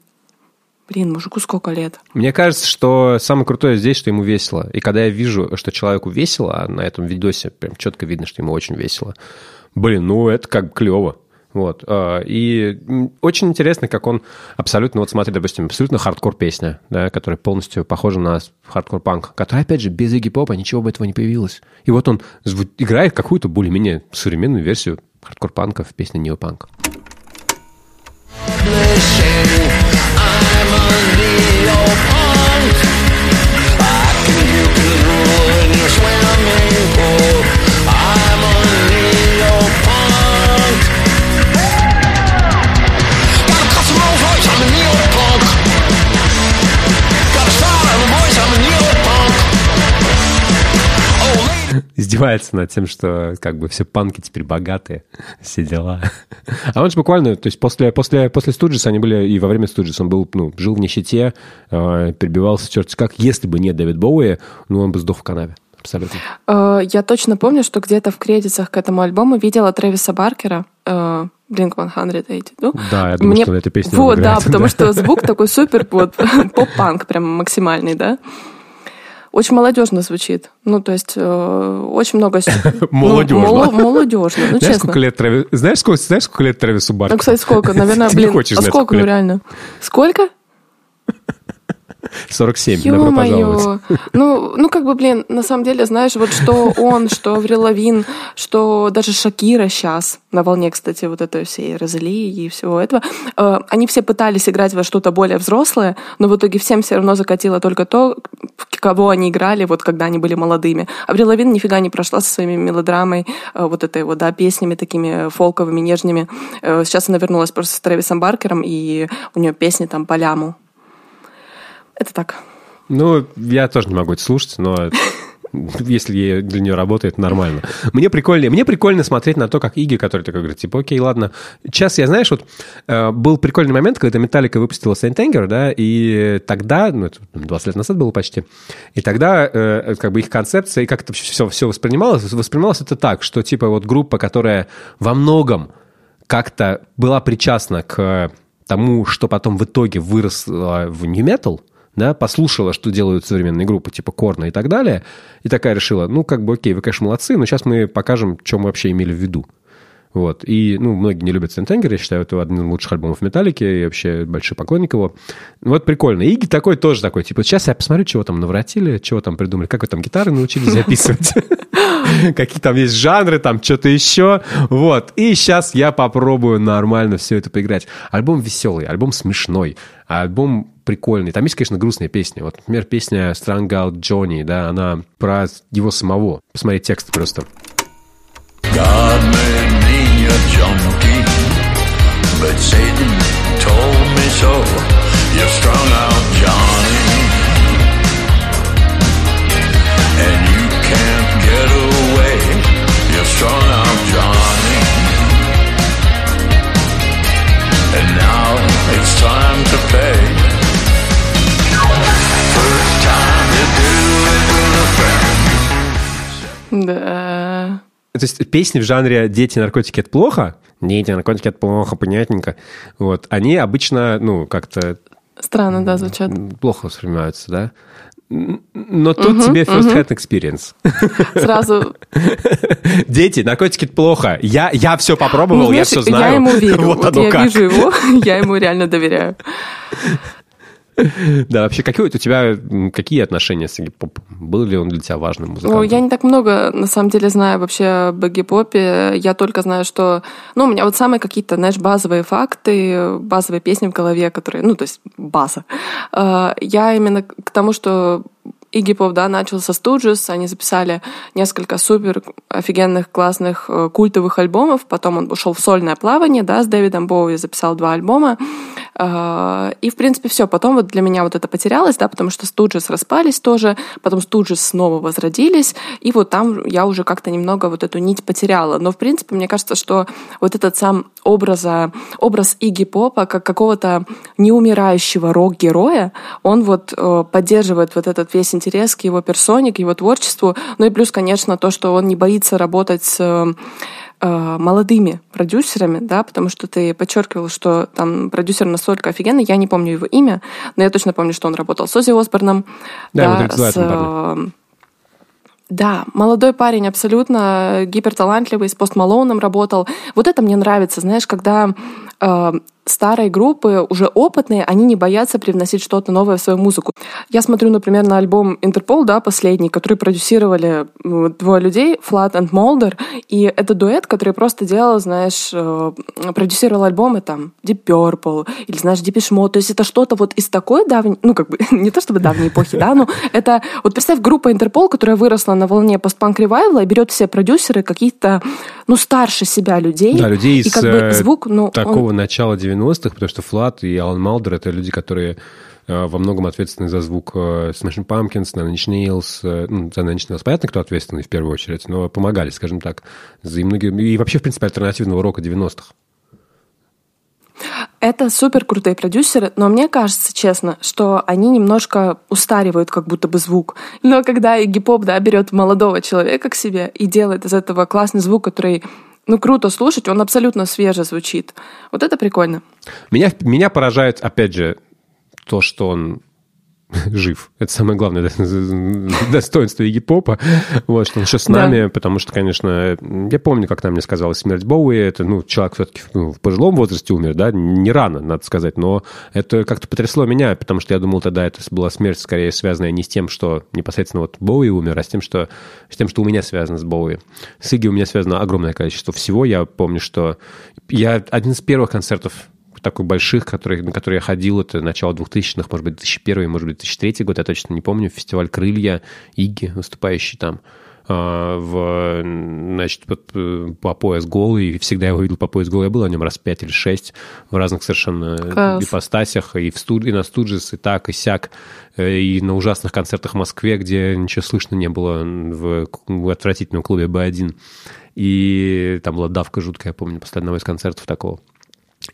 Блин, мужику сколько лет? Мне кажется, что самое крутое здесь, что ему весело. И когда я вижу, что человеку весело, а на этом видосе прям четко видно, что ему очень весело, блин, ну это как клево. Вот. а, И очень интересно, как он абсолютно, вот смотри, допустим, абсолютно хардкор песня, да, которая полностью похожа на хардкор-панк, которая, опять же, без Игги Попа ничего бы этого не появилось. И вот он играет какую-то более-менее современную версию хардкор-панка в песне Neo Punk. издевается над тем, что как бы все панки теперь богатые, все дела. А он же буквально, то есть после, после, после Студжис, они были, и во время Студжис он был, ну, жил в нищете, э, перебивался черти как. Если бы не Дэвид Боуи, ну, он бы сдох в канаве. абсолютно. Э, Я точно помню, что где-то в кредитах к этому альбому видела Трэвиса Баркера, э, Blink-182. Да, я думаю, что эта песня Вот, да, потому да. что звук такой супер, вот, поп-панк прям максимальный, да. Очень молодежно звучит. Ну, то есть, э, очень много... ну, Молодежно. моло- молодежно, ну, честно. Знаешь, сколько, лет Трэвису Ну, Баркеру? кстати, сколько? Наверное, блин, а сколько, ну, реально? Сколько? 47, добро пожаловать. Ё-моё. Ну, ну, как бы, блин, на самом деле, знаешь, вот что он, что Аврил Лавин, что даже Шакира сейчас, на волне, кстати, вот этой всей Розалии и всего этого, э, они все пытались играть во что-то более взрослое, но в итоге всем все равно закатило только то, кого они играли, вот когда они были молодыми. Аврил Лавин нифига не прошла со своими мелодрамой, э, вот этой вот, да, песнями такими фолковыми, нежными. Э, Сейчас она вернулась просто с Трэвисом Баркером, и у нее песни там по ляму. Это так. Ну, я тоже не могу это слушать, но если для нее работает, нормально. Мне прикольно, мне прикольно смотреть на то, как Иги, который такой говорит, типа, окей, ладно. Сейчас я, знаешь, вот э, был прикольный момент, когда Металлика выпустила Saint Anger, да, и тогда, ну, это 20 лет назад было почти, и тогда э, как бы их концепция, и как это все, все воспринималось, воспринималось это так, что, типа, вот группа, которая во многом как-то была причастна к тому, что потом в итоге выросло в New Metal, да, послушала, что делают современные группы, типа Корна и так далее, и такая решила, ну, как бы, окей, вы, конечно, молодцы, но сейчас мы покажем, что мы вообще имели в виду. Вот. И, ну, многие не любят Сентенгер, я считаю, это один из лучших альбомов Металлики, и вообще большой поклонник его. Вот прикольно. Иги такой тоже такой, типа, сейчас я посмотрю, чего там наворотили, чего там придумали, как вы там гитары научились записывать, какие там есть жанры, там что-то еще. Вот. И сейчас я попробую нормально все это поиграть. Альбом веселый, альбом смешной, альбом прикольный. Там есть, конечно, грустные песни. Вот, например, песня Strung Out Johnny, да, она про его самого. Посмотри текст просто. God made a junkie, but Satan told me so. You're strung out, Johnny, То есть песни в жанре «Дети, наркотики – это плохо», «Дети, наркотики – это плохо», понятненько, вот, они обычно, ну, как-то Странно, да, звучат. плохо воспринимаются, да? Но тут тебе first hand experience. Сразу Дети, наркотики – это плохо. Я, я все попробовал, Ну, я знаешь, все знаю. Я ему верю. Вот, Вот оно я как. вижу его, я ему реально доверяю. Да, вообще, какие у тебя, какие отношения с Поп? Был ли он для тебя важным музыкантом? Ну, я не так много, на самом деле, знаю вообще об Игги Попе. Я только знаю, что... Ну, у меня вот самые какие-то, знаешь, базовые факты, базовые песни в голове, которые... Ну, то есть база. Э, Я именно к тому, что Игги Поп, да, начал со Stooges, они записали несколько супер офигенных, классных, э, культовых альбомов, потом он ушел в сольное плавание, да, с Дэвидом Боуи записал два альбома, и, в принципе, все. Потом вот для меня вот это потерялось, да, потому что Студжес распались тоже, потом Студжес снова возродились, и вот там я уже как-то немного вот эту нить потеряла. Но, в принципе, мне кажется, что вот этот сам образа, образ Игги Попа как какого-то неумирающего рок-героя, он вот э, поддерживает вот этот весь интерес к его персоне, к его творчеству. Ну и плюс, конечно, то, что он не боится работать с молодыми продюсерами, да, потому что ты подчеркивал, что там продюсер настолько офигенный, я не помню его имя, но я точно помню, что он работал с Оззи Осборном. Да, его 32 с, э, да, молодой парень абсолютно гиперталантливый, с Пост Малоуном работал. Вот это мне нравится, знаешь, когда э, старые группы, уже опытные, они не боятся привносить что-то новое в свою музыку. Я смотрю, например, на альбом Интерпол, да, последний, который продюсировали двое людей, Flat and Molder, и это дуэт, который просто делал, знаешь, э, продюсировал альбомы там Deep Purple или, знаешь, Depeche Mode, то есть это что-то вот из такой давней, ну, как бы, не то чтобы давней эпохи, да, но это, вот представь, группа Интерпол, которая выросла на волне постпанк ревайвла и берет все продюсеры каких-то, ну, старше себя людей. Да, людей и как бы э, звук, ну, он- такого начала 90-х, потому что Флат и Алан Малдер — это люди, которые э, во многом ответственны за звук э, Smashing Pumpkins, Nine Inch Nails. э, Ну, за Nine Inch Nails понятно, кто ответственный в первую очередь, но помогали, скажем так. За и, многие, и вообще, в принципе, альтернативного рока 90-х. Это супер крутые продюсеры, но мне кажется, честно, что они немножко устаривают как будто бы звук. Но когда Игги Поп, да, берет молодого человека к себе и делает из этого классный звук, который ну, круто слушать, он абсолютно свеже звучит. Вот это прикольно. Меня, меня поражает, опять же, то, что он жив. Это самое главное достоинство Игги Попа, вот, что он еще с нами, да. потому что, конечно, я помню, как нам мне сказала смерть Боуи, это, ну, человек все-таки ну, в пожилом возрасте умер, да, не рано, надо сказать, но это как-то потрясло меня, потому что я думал тогда, это была смерть скорее связанная не с тем, что непосредственно вот Боуи умер, а с тем, что, с тем, что у меня связано с Боуи. С Игги у меня связано огромное количество всего. Я помню, что я один из первых концертов такой больших, которые, на которые я ходил, это начало 2000-х, может быть, 2001, может быть, 2003 год, я точно не помню, фестиваль «Крылья», Иги, выступающий там а, в, значит, по, по пояс голый, и всегда его видел по пояс голый. Я был о нем раз пять или шесть в разных совершенно Класс. ипостасях, и, в студ... и на Студжес, и так, и сяк, э, и на ужасных концертах в Москве, где ничего слышно не было в, в отвратительном клубе Б1. И там была давка жуткая, я помню, после одного из концертов такого.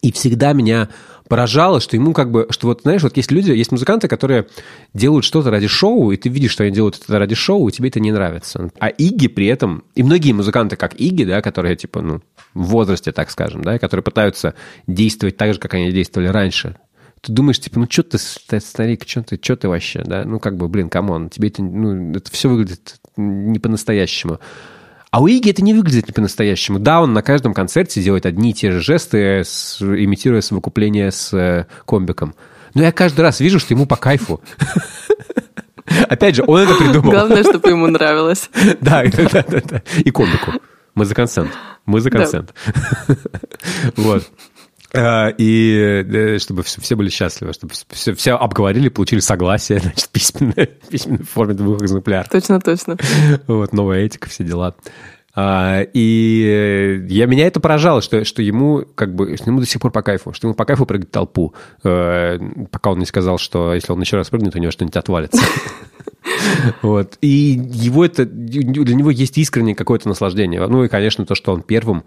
И всегда меня поражало, что ему как бы, что вот, знаешь, вот есть люди, есть музыканты, которые делают что-то ради шоу, и ты видишь, что они делают это ради шоу, и тебе это не нравится. А Игги при этом, и многие музыканты, как Игги, да, которые, типа, ну, в возрасте, так скажем, да, которые пытаются действовать так же, как они действовали раньше, ты думаешь, типа, ну, что ты, старик, что ты, что ты вообще, да? Ну, как бы, блин, come on, тебе это, ну, это все выглядит не по-настоящему. А у Игги это не выглядит не по-настоящему. Да, он на каждом концерте делает одни и те же жесты, с, имитируя совокупление с э, комбиком. Но я каждый раз вижу, что ему по кайфу. Опять же, он это придумал. Главное, чтобы ему нравилось. Да, да, да, да. И комбику. Мы за консент. Мы за консент. Вот. А, и э, чтобы все были счастливы, чтобы все, все обговорили, получили согласие, значит, письменное, в письменной форме двух экземпляров. Точно, точно. Вот, новая этика, все дела. А, и я, меня это поражало, что, что ему как бы что ему до сих пор по кайфу, что ему по кайфу прыгать толпу, э, пока он не сказал, что если он еще раз прыгнет, у него что-нибудь отвалится. Вот. И его это, для него есть искреннее какое-то наслаждение. Ну и, конечно, то, что он первым,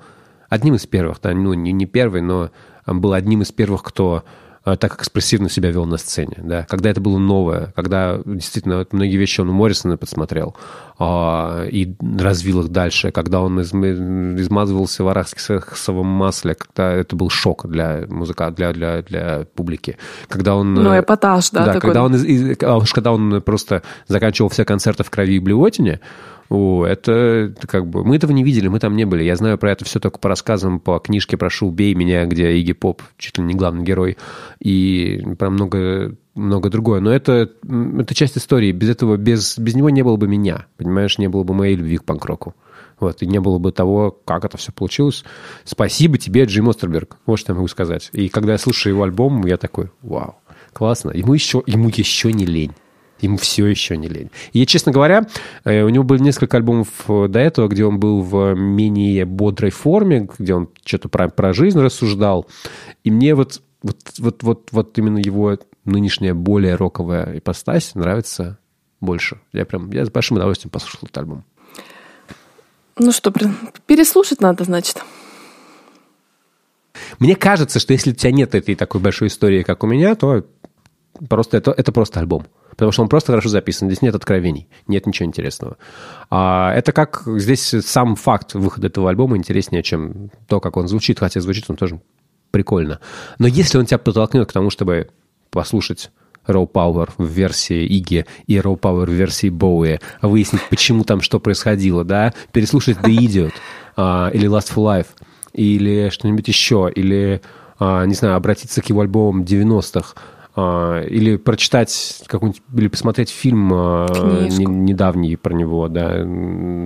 одним из первых, да, ну не, не первый, но был одним из первых, кто э, так экспрессивно себя вел на сцене, да, когда это было новое, когда действительно многие вещи он у Моррисона подсмотрел а, и развил их дальше, когда он из, измазывался в арахисовом масле, когда это был шок для музыка, для, для, для публики, когда он... Ну, эпатаж, да, да такой. когда он, а когда он просто заканчивал все концерты в крови и блевотине, о, это, как бы... Мы этого не видели, мы там не были. Я знаю про это все только по рассказам, по книжке «Прошу, убей меня», где Игги Поп чуть ли не главный герой, и про много, много другое. Но это, это часть истории. Без этого, без, без него не было бы меня, понимаешь? Не было бы моей любви к панк-року. Вот, и не было бы того, как это все получилось. Спасибо тебе, Джим Остерберг. Вот что я могу сказать. И когда я слушаю его альбом, я такой, вау, классно. Ему еще, ему еще не лень. Ему все еще не лень. И, честно говоря, э, у него было несколько альбомов э, до этого, где он был в менее бодрой форме, где он что-то про, про жизнь рассуждал. И мне вот, вот, вот, вот, вот именно его нынешняя более роковая ипостась нравится больше. Я прям, я с большим удовольствием послушал этот альбом. Ну что, переслушать надо, значит. Мне кажется, что если у тебя нет этой такой большой истории, как у меня, то просто это, это просто альбом потому что он просто хорошо записан. Здесь нет откровений, нет ничего интересного. А это как здесь сам факт выхода этого альбома интереснее, чем то, как он звучит, хотя звучит он тоже прикольно. Но если он тебя подтолкнет к тому, чтобы послушать Raw Power в версии Иги и Raw Power в версии Боуи, выяснить, почему там что происходило, да, переслушать The Idiot а, или Last for Life, или что-нибудь еще, или, а, не знаю, обратиться к его альбомам 90-х, а, или прочитать какой-нибудь, или посмотреть фильм а, не, недавний про него, да,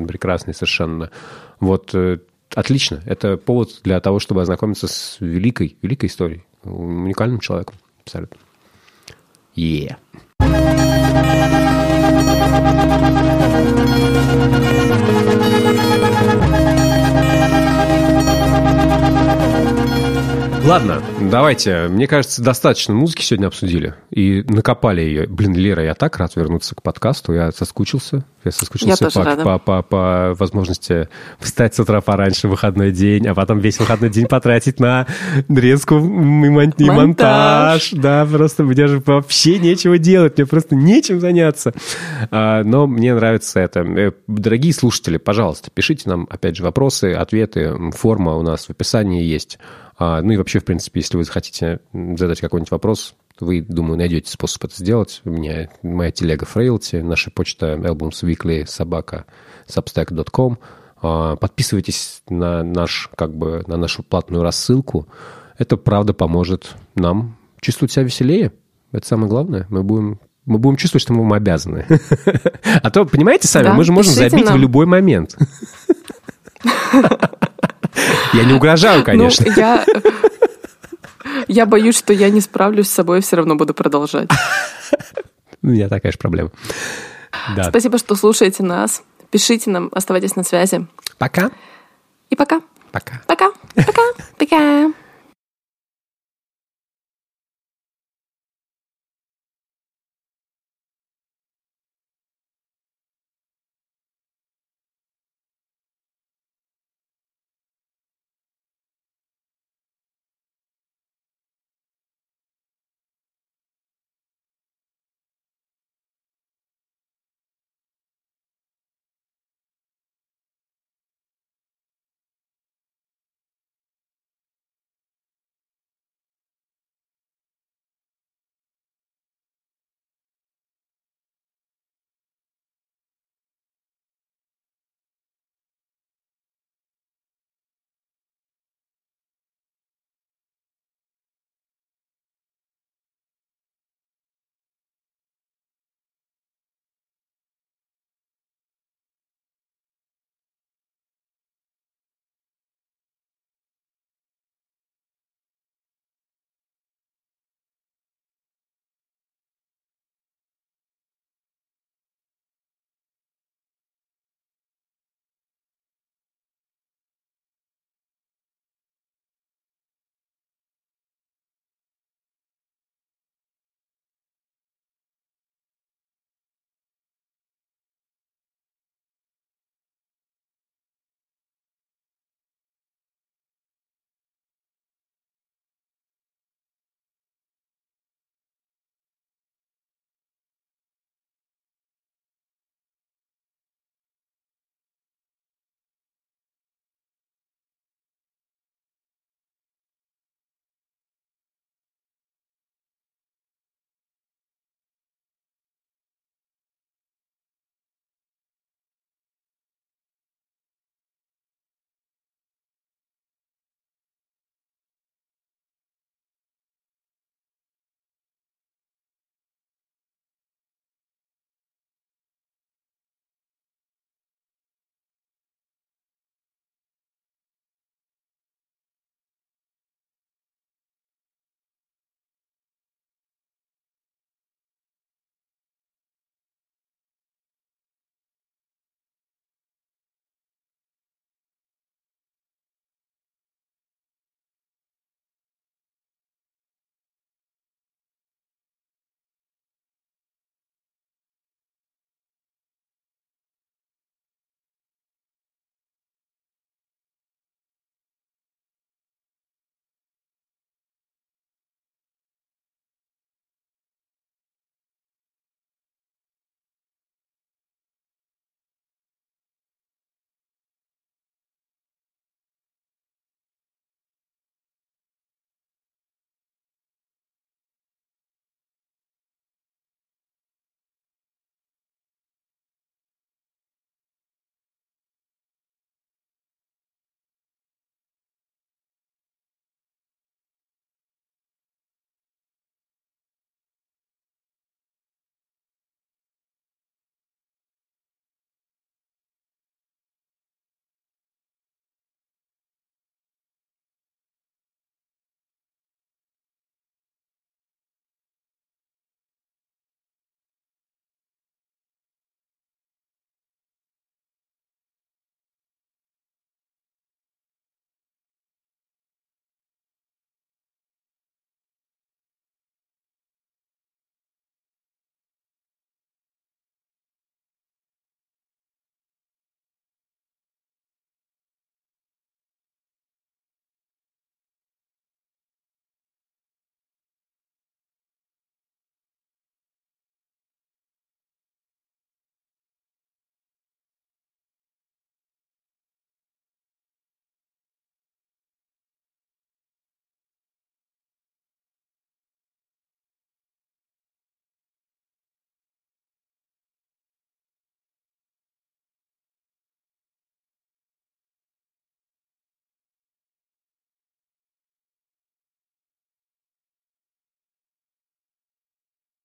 прекрасный совершенно. Вот, э, отлично. Это повод для того, чтобы ознакомиться с великой, великой историей, уникальным человеком, абсолютно. Yeah. Ладно, давайте. Мне кажется, достаточно музыки сегодня обсудили. И накопали ее. Блин, Лера, я так рад вернуться к подкасту. Я соскучился. Я соскучился Я по, рада. по, по, по возможности встать с утра пораньше в выходной день, а потом весь выходной день потратить на нарезку и, мон- и монтаж. Да, просто мне же вообще нечего делать. Мне просто нечем заняться. А, Но мне нравится это. Э, Дорогие слушатели, пожалуйста, пишите нам, опять же, вопросы, ответы. Форма у нас в описании есть. А, Ну и вообще, в принципе, если вы захотите задать какой-нибудь вопрос, вы, думаю, найдете способ это сделать. У меня моя телега Фрейлти, наша почта albumsweekly собака substack.com. А, Подписывайтесь на, наш, как бы, на нашу платную рассылку. Это, правда, поможет нам чувствовать себя веселее. Это самое главное. Мы будем, мы будем чувствовать, что мы вам обязаны. А то, понимаете сами, Да, мы же можем забить в нам. любой момент. Я не угрожаю, конечно. Ну, я... Я боюсь, что я не справлюсь с собой, все равно буду продолжать. У меня такая же проблема. Да. Спасибо, что слушаете нас. Пишите нам, оставайтесь на связи. Пока. И пока. Пока. Пока. Пока. Пока.